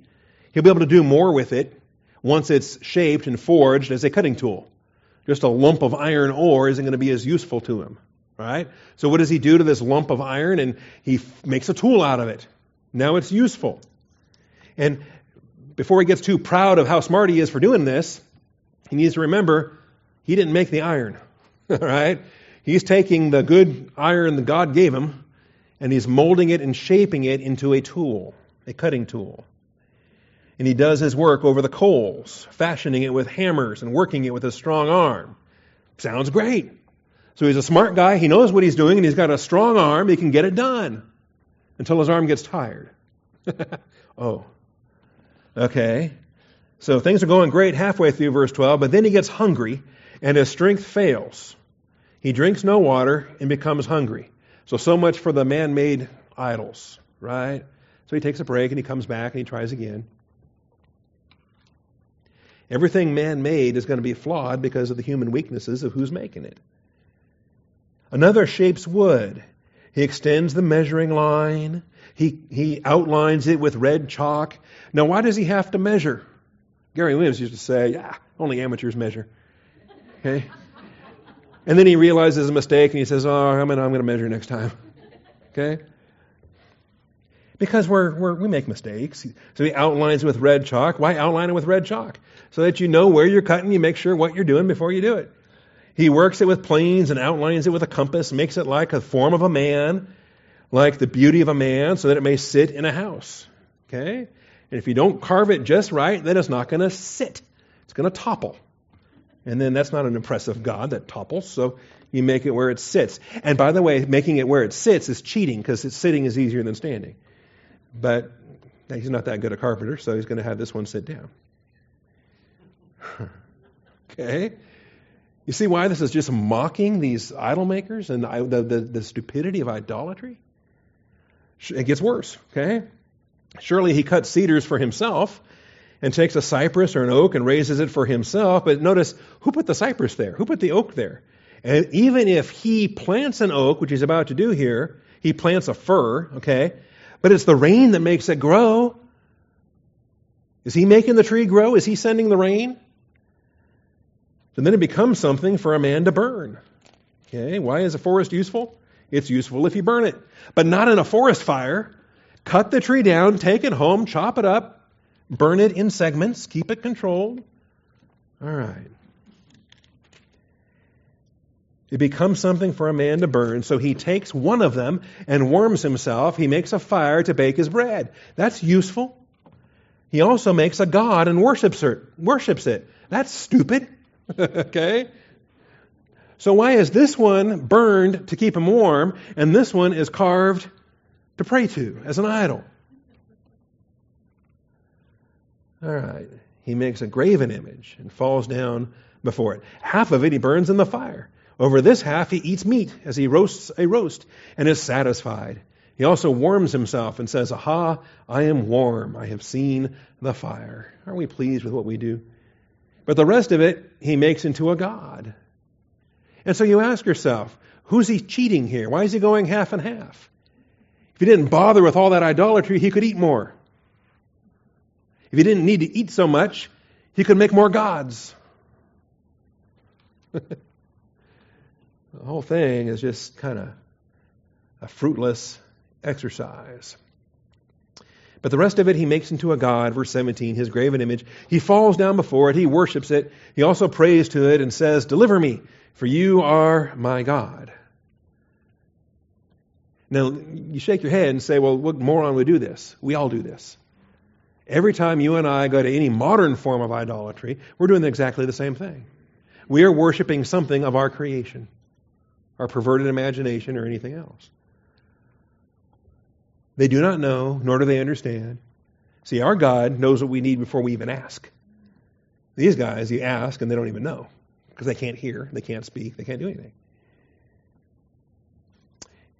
He'll be able to do more with it once it's shaped and forged as a cutting tool. Just a lump of iron ore isn't going to be as useful to him, right? So what does he do to this lump of iron? And he f- makes a tool out of it. Now it's useful. And before he gets too proud of how smart he is for doing this, he needs to remember he didn't make the iron, right? He's taking the good iron that God gave him and he's molding it and shaping it into a tool, a cutting tool. And he does his work over the coals, fashioning it with hammers and working it with a strong arm. Sounds great. So he's a smart guy. He knows what he's doing and he's got a strong arm. He can get it done until his arm gets tired. oh. Okay. So things are going great halfway through verse 12, but then he gets hungry and his strength fails. He drinks no water and becomes hungry. So, so much for the man made idols, right? He takes a break and he comes back and he tries again. Everything man made is going to be flawed because of the human weaknesses of who's making it. Another shapes wood. He extends the measuring line. He, he outlines it with red chalk. Now, why does he have to measure? Gary Williams used to say, yeah, only amateurs measure. Okay? And then he realizes a mistake and he says, oh, I'm going to measure next time. Okay? Because we're, we're, we make mistakes. So he outlines with red chalk. Why outline it with red chalk? So that you know where you're cutting, you make sure what you're doing before you do it. He works it with planes and outlines it with a compass, makes it like a form of a man, like the beauty of a man, so that it may sit in a house. Okay? And if you don't carve it just right, then it's not going to sit. It's going to topple. And then that's not an impressive God that topples, so you make it where it sits. And by the way, making it where it sits is cheating because sitting is easier than standing. But he's not that good a carpenter, so he's going to have this one sit down. okay? You see why this is just mocking these idol makers and the, the, the stupidity of idolatry? It gets worse, okay? Surely he cuts cedars for himself and takes a cypress or an oak and raises it for himself. But notice, who put the cypress there? Who put the oak there? And even if he plants an oak, which he's about to do here, he plants a fir, okay? But it's the rain that makes it grow. Is he making the tree grow? Is he sending the rain? And then it becomes something for a man to burn. Okay, why is a forest useful? It's useful if you burn it, but not in a forest fire. Cut the tree down, take it home, chop it up, burn it in segments, keep it controlled. All right. It becomes something for a man to burn, so he takes one of them and warms himself. He makes a fire to bake his bread. That's useful. He also makes a god and worships it. Worships it. That's stupid. okay? So why is this one burned to keep him warm and this one is carved to pray to as an idol? All right. He makes a graven image and falls down before it. Half of it he burns in the fire. Over this half he eats meat as he roasts a roast and is satisfied. He also warms himself and says, Aha, I am warm. I have seen the fire. Aren't we pleased with what we do? But the rest of it he makes into a god. And so you ask yourself, who's he cheating here? Why is he going half and half? If he didn't bother with all that idolatry, he could eat more. If he didn't need to eat so much, he could make more gods. the whole thing is just kind of a fruitless exercise. But the rest of it he makes into a god, verse 17, his graven image. He falls down before it, he worships it, he also prays to it and says, Deliver me, for you are my God. Now, you shake your head and say, Well, what moron would do this? We all do this. Every time you and I go to any modern form of idolatry, we're doing exactly the same thing. We are worshiping something of our creation, our perverted imagination, or anything else. They do not know, nor do they understand. See, our God knows what we need before we even ask. These guys, you ask and they don't even know because they can't hear, they can't speak, they can't do anything.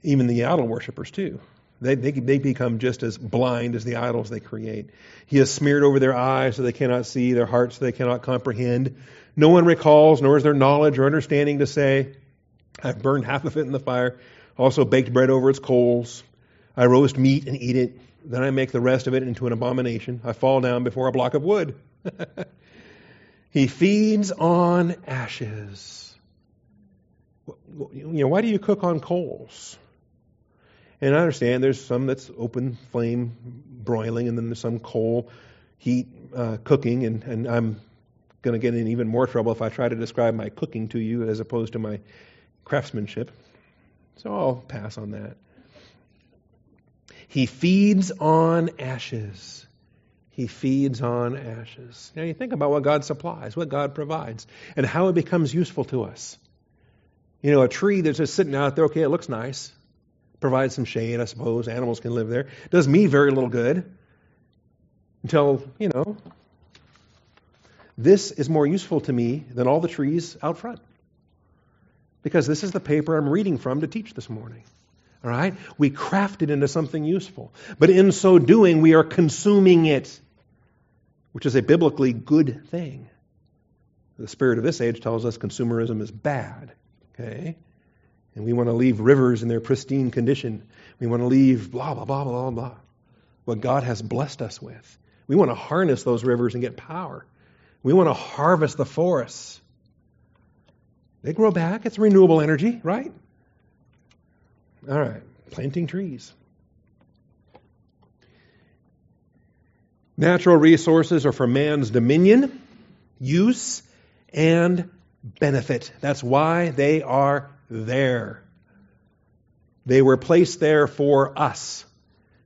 Even the idol worshippers, too. They, they, they become just as blind as the idols they create. He has smeared over their eyes so they cannot see, their hearts so they cannot comprehend. No one recalls, nor is there knowledge or understanding to say, I've burned half of it in the fire, also baked bread over its coals. I roast meat and eat it. Then I make the rest of it into an abomination. I fall down before a block of wood. he feeds on ashes. You know, why do you cook on coals? And I understand there's some that's open flame broiling, and then there's some coal heat uh, cooking, and, and I'm going to get in even more trouble if I try to describe my cooking to you as opposed to my craftsmanship. So I'll pass on that. He feeds on ashes. He feeds on ashes. Now you think about what God supplies, what God provides, and how it becomes useful to us. You know, a tree that's just sitting out there, okay, it looks nice, provides some shade, I suppose. Animals can live there. Does me very little good until, you know, this is more useful to me than all the trees out front. Because this is the paper I'm reading from to teach this morning. All right? We craft it into something useful. But in so doing, we are consuming it, which is a biblically good thing. The spirit of this age tells us consumerism is bad. Okay? And we want to leave rivers in their pristine condition. We want to leave blah, blah, blah, blah, blah. What God has blessed us with. We want to harness those rivers and get power. We want to harvest the forests. They grow back. It's renewable energy, right? All right, planting trees. Natural resources are for man's dominion, use, and benefit. That's why they are there. They were placed there for us.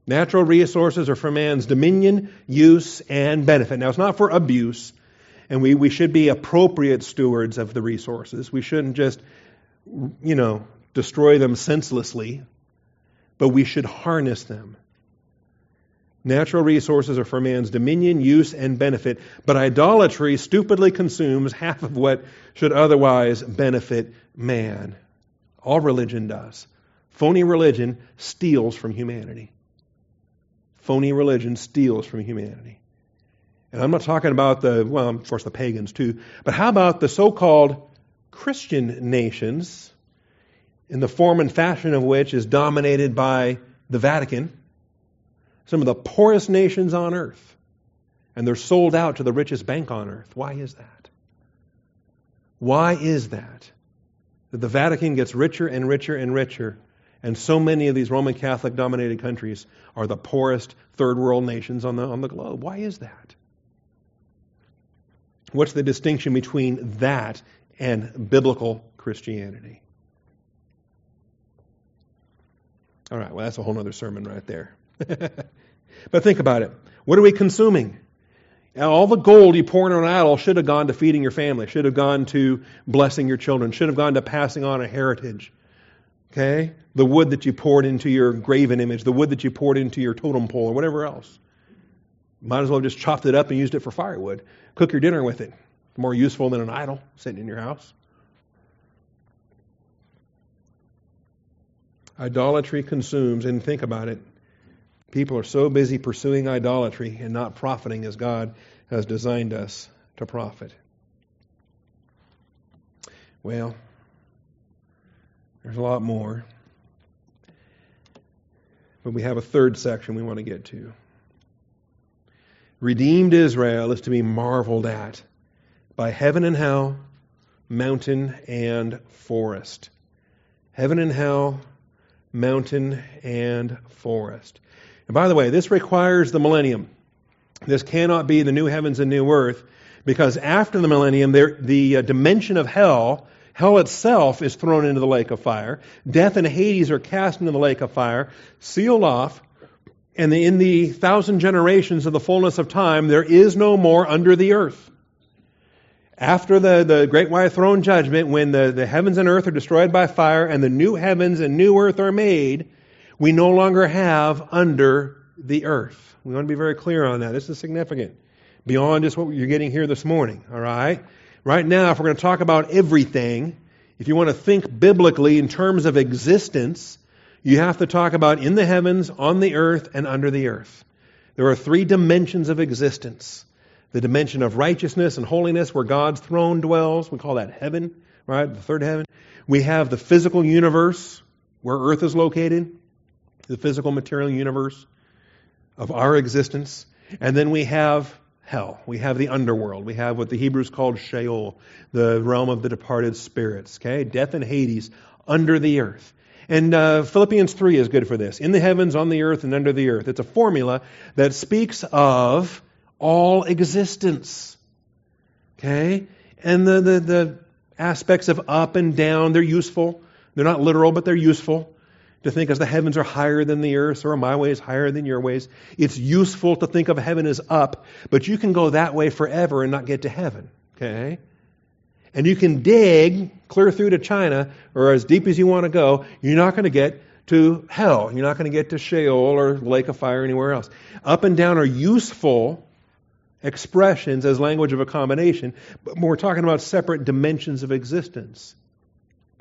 Natural resources are for man's dominion, use, and benefit. Now, it's not for abuse, and we, we should be appropriate stewards of the resources. We shouldn't just, you know, destroy them senselessly, but we should harness them. Natural resources are for man's dominion, use, and benefit, but idolatry stupidly consumes half of what should otherwise benefit man. All religion does. Phony religion steals from humanity. Phony religion steals from humanity. And I'm not talking about the, well, of course, the pagans too, but how about the so called Christian nations in the form and fashion of which is dominated by the Vatican, some of the poorest nations on earth, and they're sold out to the richest bank on earth. Why is that? Why is that? That the Vatican gets richer and richer and richer, and so many of these Roman Catholic dominated countries are the poorest third world nations on the, on the globe. Why is that? What's the distinction between that and biblical Christianity? All right, well, that's a whole other sermon right there. but think about it. What are we consuming? All the gold you pour into an idol should have gone to feeding your family, should have gone to blessing your children, should have gone to passing on a heritage. Okay? The wood that you poured into your graven image, the wood that you poured into your totem pole, or whatever else. Might as well have just chopped it up and used it for firewood. Cook your dinner with it. More useful than an idol sitting in your house. Idolatry consumes, and think about it. People are so busy pursuing idolatry and not profiting as God has designed us to profit. Well, there's a lot more. But we have a third section we want to get to. Redeemed Israel is to be marveled at by heaven and hell, mountain and forest. Heaven and hell, mountain and forest. And by the way, this requires the millennium. This cannot be the new heavens and new earth because after the millennium, there, the uh, dimension of hell, hell itself is thrown into the lake of fire. Death and Hades are cast into the lake of fire, sealed off, and in the thousand generations of the fullness of time, there is no more under the earth. After the, the great white throne judgment, when the, the heavens and earth are destroyed by fire and the new heavens and new earth are made, we no longer have under the earth. We want to be very clear on that. This is significant. Beyond just what you're getting here this morning, all right? Right now, if we're going to talk about everything, if you want to think biblically in terms of existence, you have to talk about in the heavens, on the earth, and under the earth. There are three dimensions of existence the dimension of righteousness and holiness where God's throne dwells. We call that heaven, right? The third heaven. We have the physical universe where earth is located, the physical material universe of our existence. And then we have hell. We have the underworld. We have what the Hebrews called Sheol, the realm of the departed spirits. Okay? Death and Hades under the earth. And uh, Philippians 3 is good for this. In the heavens, on the earth, and under the earth. It's a formula that speaks of all existence. Okay? And the, the, the aspects of up and down, they're useful. They're not literal, but they're useful. To think as the heavens are higher than the earth, or my ways higher than your ways. It's useful to think of heaven as up, but you can go that way forever and not get to heaven. Okay? And you can dig clear through to China, or as deep as you want to go, you're not going to get to hell. You're not going to get to Sheol or lake of fire or anywhere else. Up and down are useful expressions as language of accommodation, but we're talking about separate dimensions of existence.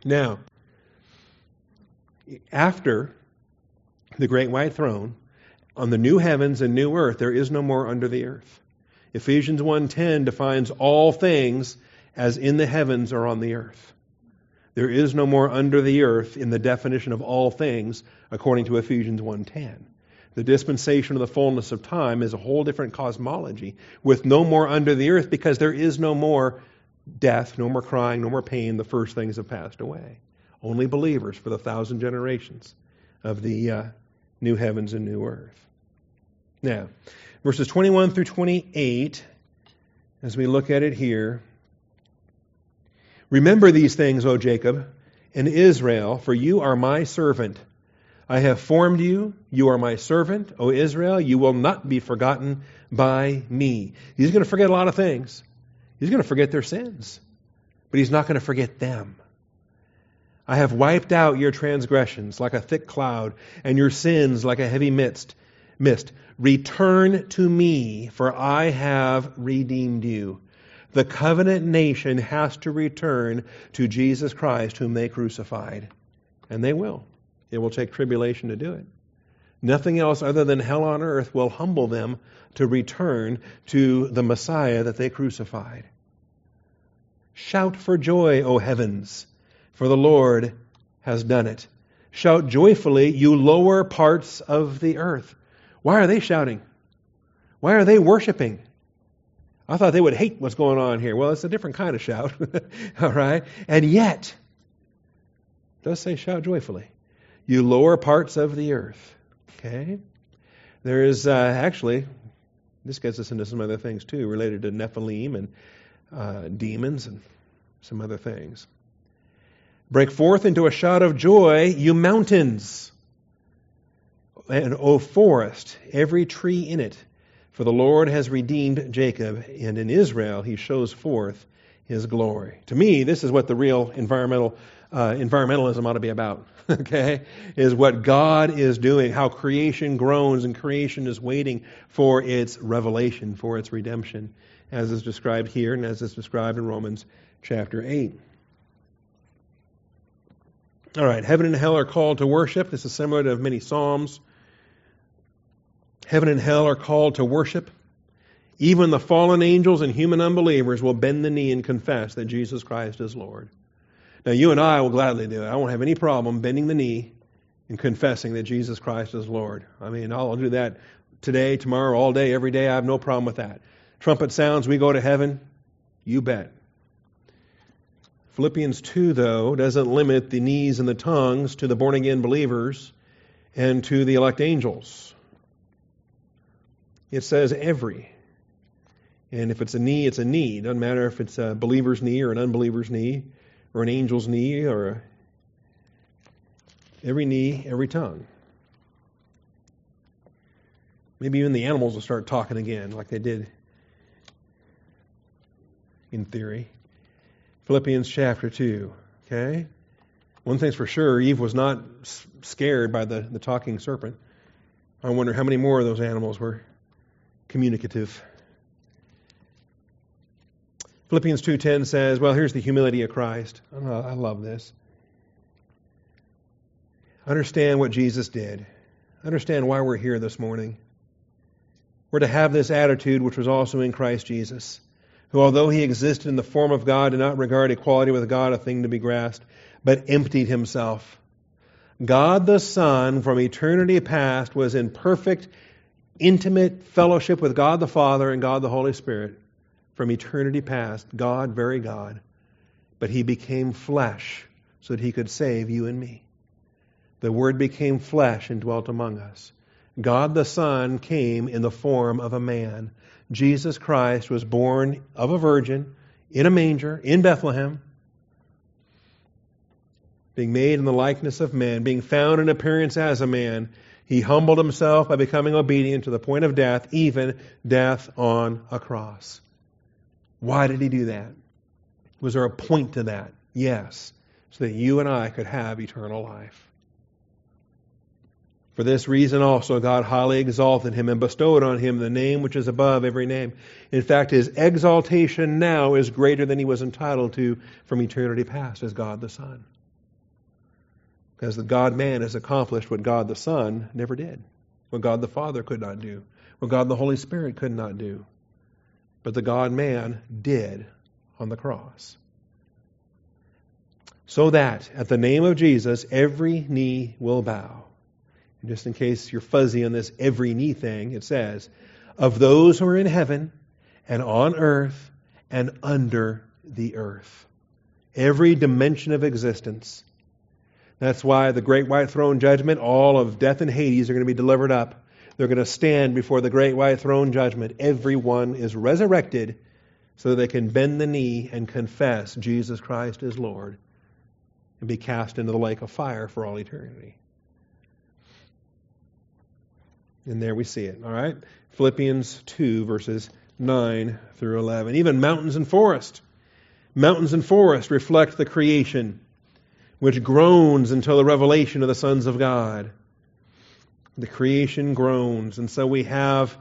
Now, after the great white throne, on the new heavens and new earth, there is no more under the earth. Ephesians 1:10 defines all things as in the heavens or on the earth. There is no more under the earth in the definition of all things according to Ephesians 1:10. The dispensation of the fullness of time is a whole different cosmology with no more under the earth because there is no more death, no more crying, no more pain. The first things have passed away. Only believers for the thousand generations of the uh, new heavens and new earth. Now, verses 21 through 28, as we look at it here. Remember these things, O Jacob, and Israel, for you are my servant. I have formed you. You are my servant, O Israel. You will not be forgotten by me. He's going to forget a lot of things. He's going to forget their sins, but he's not going to forget them. I have wiped out your transgressions like a thick cloud, and your sins like a heavy mist. Mist. Return to me, for I have redeemed you. The covenant nation has to return to Jesus Christ, whom they crucified. And they will. It will take tribulation to do it. Nothing else other than hell on earth will humble them to return to the Messiah that they crucified. Shout for joy, O heavens, for the Lord has done it. Shout joyfully, you lower parts of the earth. Why are they shouting? Why are they worshiping? I thought they would hate what's going on here. Well, it's a different kind of shout. All right? And yet, does say shout joyfully you lower parts of the earth. Okay? There is uh, actually, this gets us into some other things too, related to Nephilim and uh, demons and some other things. Break forth into a shout of joy, you mountains, and O forest, every tree in it. For the Lord has redeemed Jacob, and in Israel he shows forth his glory. To me, this is what the real environmental uh, environmentalism ought to be about, okay? Is what God is doing, how creation groans and creation is waiting for its revelation, for its redemption, as is described here and as is described in Romans chapter 8. All right, heaven and hell are called to worship. This is similar to many Psalms. Heaven and hell are called to worship. Even the fallen angels and human unbelievers will bend the knee and confess that Jesus Christ is Lord. Now, you and I will gladly do it. I won't have any problem bending the knee and confessing that Jesus Christ is Lord. I mean, I'll do that today, tomorrow, all day, every day. I have no problem with that. Trumpet sounds, we go to heaven. You bet. Philippians 2, though, doesn't limit the knees and the tongues to the born again believers and to the elect angels. It says every. And if it's a knee, it's a knee. It doesn't matter if it's a believer's knee or an unbeliever's knee or an angel's knee or a, every knee, every tongue. Maybe even the animals will start talking again like they did in theory. Philippians chapter 2. Okay? One thing's for sure Eve was not scared by the, the talking serpent. I wonder how many more of those animals were communicative. Philippians 2:10 says, well, here's the humility of Christ. I love this. Understand what Jesus did. Understand why we're here this morning. We're to have this attitude which was also in Christ Jesus, who although he existed in the form of God did not regard equality with God a thing to be grasped, but emptied himself. God the Son from eternity past was in perfect intimate fellowship with God the Father and God the Holy Spirit from eternity past, God, very God, but he became flesh so that he could save you and me. The Word became flesh and dwelt among us. God the Son came in the form of a man. Jesus Christ was born of a virgin in a manger in Bethlehem, being made in the likeness of man, being found in appearance as a man. He humbled himself by becoming obedient to the point of death, even death on a cross. Why did he do that? Was there a point to that? Yes, so that you and I could have eternal life. For this reason also God highly exalted him and bestowed on him the name which is above every name. In fact, his exaltation now is greater than he was entitled to from eternity past as God the Son. Because the God man has accomplished what God the Son never did, what God the Father could not do, what God the Holy Spirit could not do but the God man did on the cross. So that at the name of Jesus, every knee will bow. And just in case you're fuzzy on this every knee thing, it says, of those who are in heaven and on earth and under the earth. Every dimension of existence. That's why the great white throne judgment, all of death and Hades are going to be delivered up. They're going to stand before the great white throne judgment. Everyone is resurrected so they can bend the knee and confess Jesus Christ is Lord and be cast into the lake of fire for all eternity. And there we see it. All right? Philippians 2, verses 9 through 11. Even mountains and forest. Mountains and forest reflect the creation, which groans until the revelation of the sons of God. The creation groans. And so we have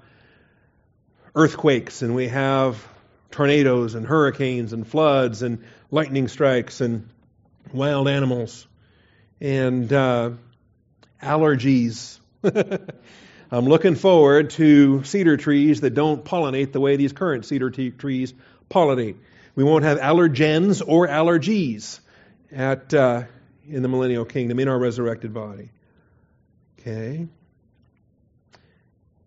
earthquakes and we have tornadoes and hurricanes and floods and lightning strikes and wild animals and uh, allergies. I'm looking forward to cedar trees that don't pollinate the way these current cedar t- trees pollinate. We won't have allergens or allergies at uh, in the millennial kingdom in our resurrected body. Okay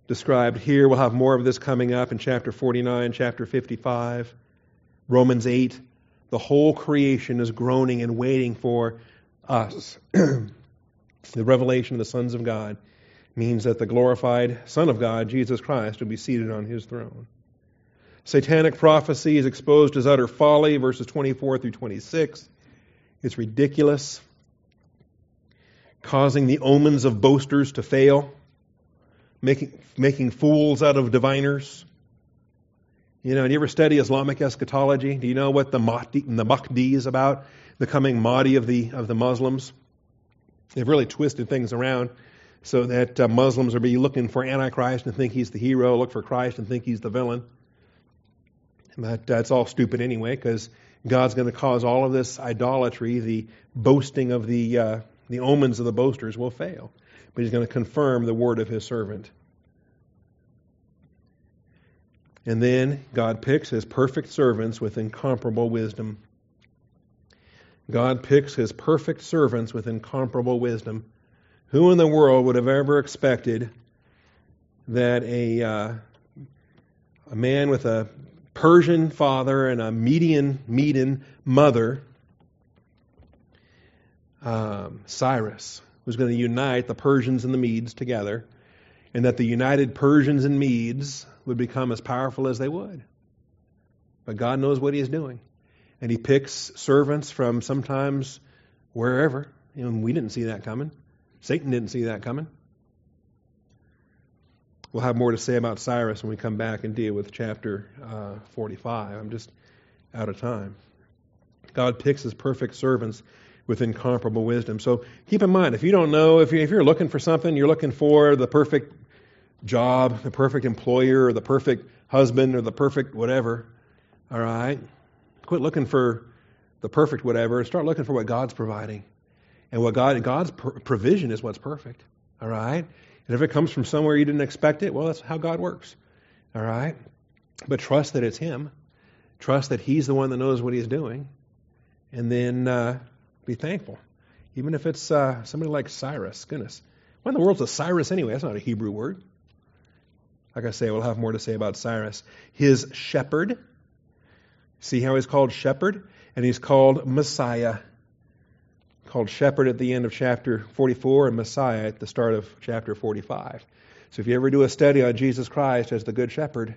described here. We'll have more of this coming up in chapter 49, chapter 55, Romans 8. The whole creation is groaning and waiting for us. the revelation of the sons of God means that the glorified Son of God, Jesus Christ, will be seated on his throne. Satanic prophecy is exposed as utter folly, verses 24 through 26. It's ridiculous, causing the omens of boasters to fail making, making fools out of diviners. You know, do you ever study Islamic eschatology? Do you know what the Mahdi, the Mahdi is about? The coming Mahdi of the of the Muslims. They've really twisted things around so that uh, Muslims are be looking for Antichrist and think he's the hero, look for Christ and think he's the villain. But that's all stupid anyway, because God's going to cause all of this idolatry, the boasting of the uh, the omens of the boasters will fail. But He's going to confirm the word of His servant. And then God picks His perfect servants with incomparable wisdom. God picks His perfect servants with incomparable wisdom. Who in the world would have ever expected that a uh, a man with a Persian father and a Median Median mother, um, Cyrus, was going to unite the Persians and the Medes together, and that the united Persians and Medes would become as powerful as they would. But God knows what He is doing, and He picks servants from sometimes wherever. And we didn't see that coming. Satan didn't see that coming. We'll have more to say about Cyrus when we come back and deal with chapter uh, 45. I'm just out of time. God picks his perfect servants with incomparable wisdom. So keep in mind, if you don't know, if, you, if you're looking for something, you're looking for the perfect job, the perfect employer, or the perfect husband, or the perfect whatever, all right? Quit looking for the perfect whatever. Start looking for what God's providing. And what God, God's provision is what's perfect, all right? And if it comes from somewhere you didn't expect it, well, that's how God works. All right? But trust that it's Him. Trust that He's the one that knows what He's doing. And then uh, be thankful. Even if it's uh, somebody like Cyrus. Goodness. What in the world's a Cyrus anyway? That's not a Hebrew word. Like I say, we'll have more to say about Cyrus. His shepherd. See how he's called shepherd? And he's called Messiah called shepherd at the end of chapter 44 and Messiah at the start of chapter 45. So if you ever do a study on Jesus Christ as the good shepherd,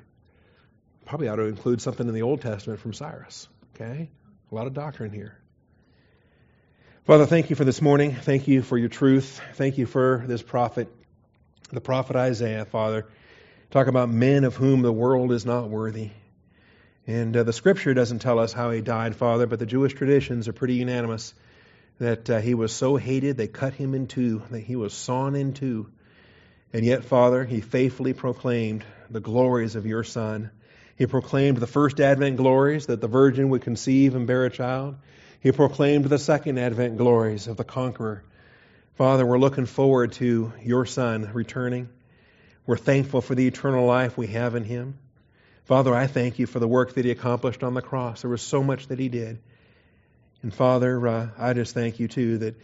probably ought to include something in the Old Testament from Cyrus. Okay? A lot of doctrine here. Father, thank you for this morning. Thank you for your truth. Thank you for this prophet, the prophet Isaiah, Father. Talk about men of whom the world is not worthy. And uh, the scripture doesn't tell us how he died, Father, but the Jewish traditions are pretty unanimous that uh, he was so hated they cut him in two, that he was sawn in two. And yet, Father, he faithfully proclaimed the glories of your Son. He proclaimed the first Advent glories that the Virgin would conceive and bear a child. He proclaimed the second Advent glories of the conqueror. Father, we're looking forward to your Son returning. We're thankful for the eternal life we have in him. Father, I thank you for the work that he accomplished on the cross. There was so much that he did. And Father, uh, I just thank you too that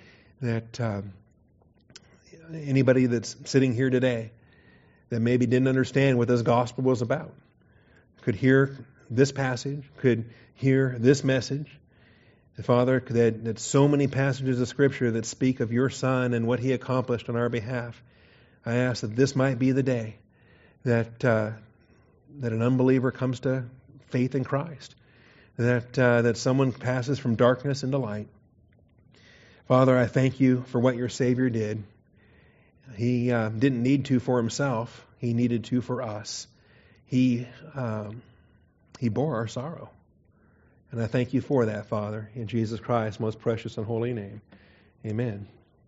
that um, anybody that's sitting here today that maybe didn't understand what this gospel was about could hear this passage, could hear this message. Father, that, that so many passages of Scripture that speak of your Son and what He accomplished on our behalf. I ask that this might be the day that uh, that an unbeliever comes to faith in Christ that, uh, that someone passes from darkness into light. Father, I thank you for what your Savior did. He uh, didn't need to for himself, he needed to for us. He, um, he bore our sorrow. And I thank you for that, Father, in Jesus Christ's most precious and holy name. Amen.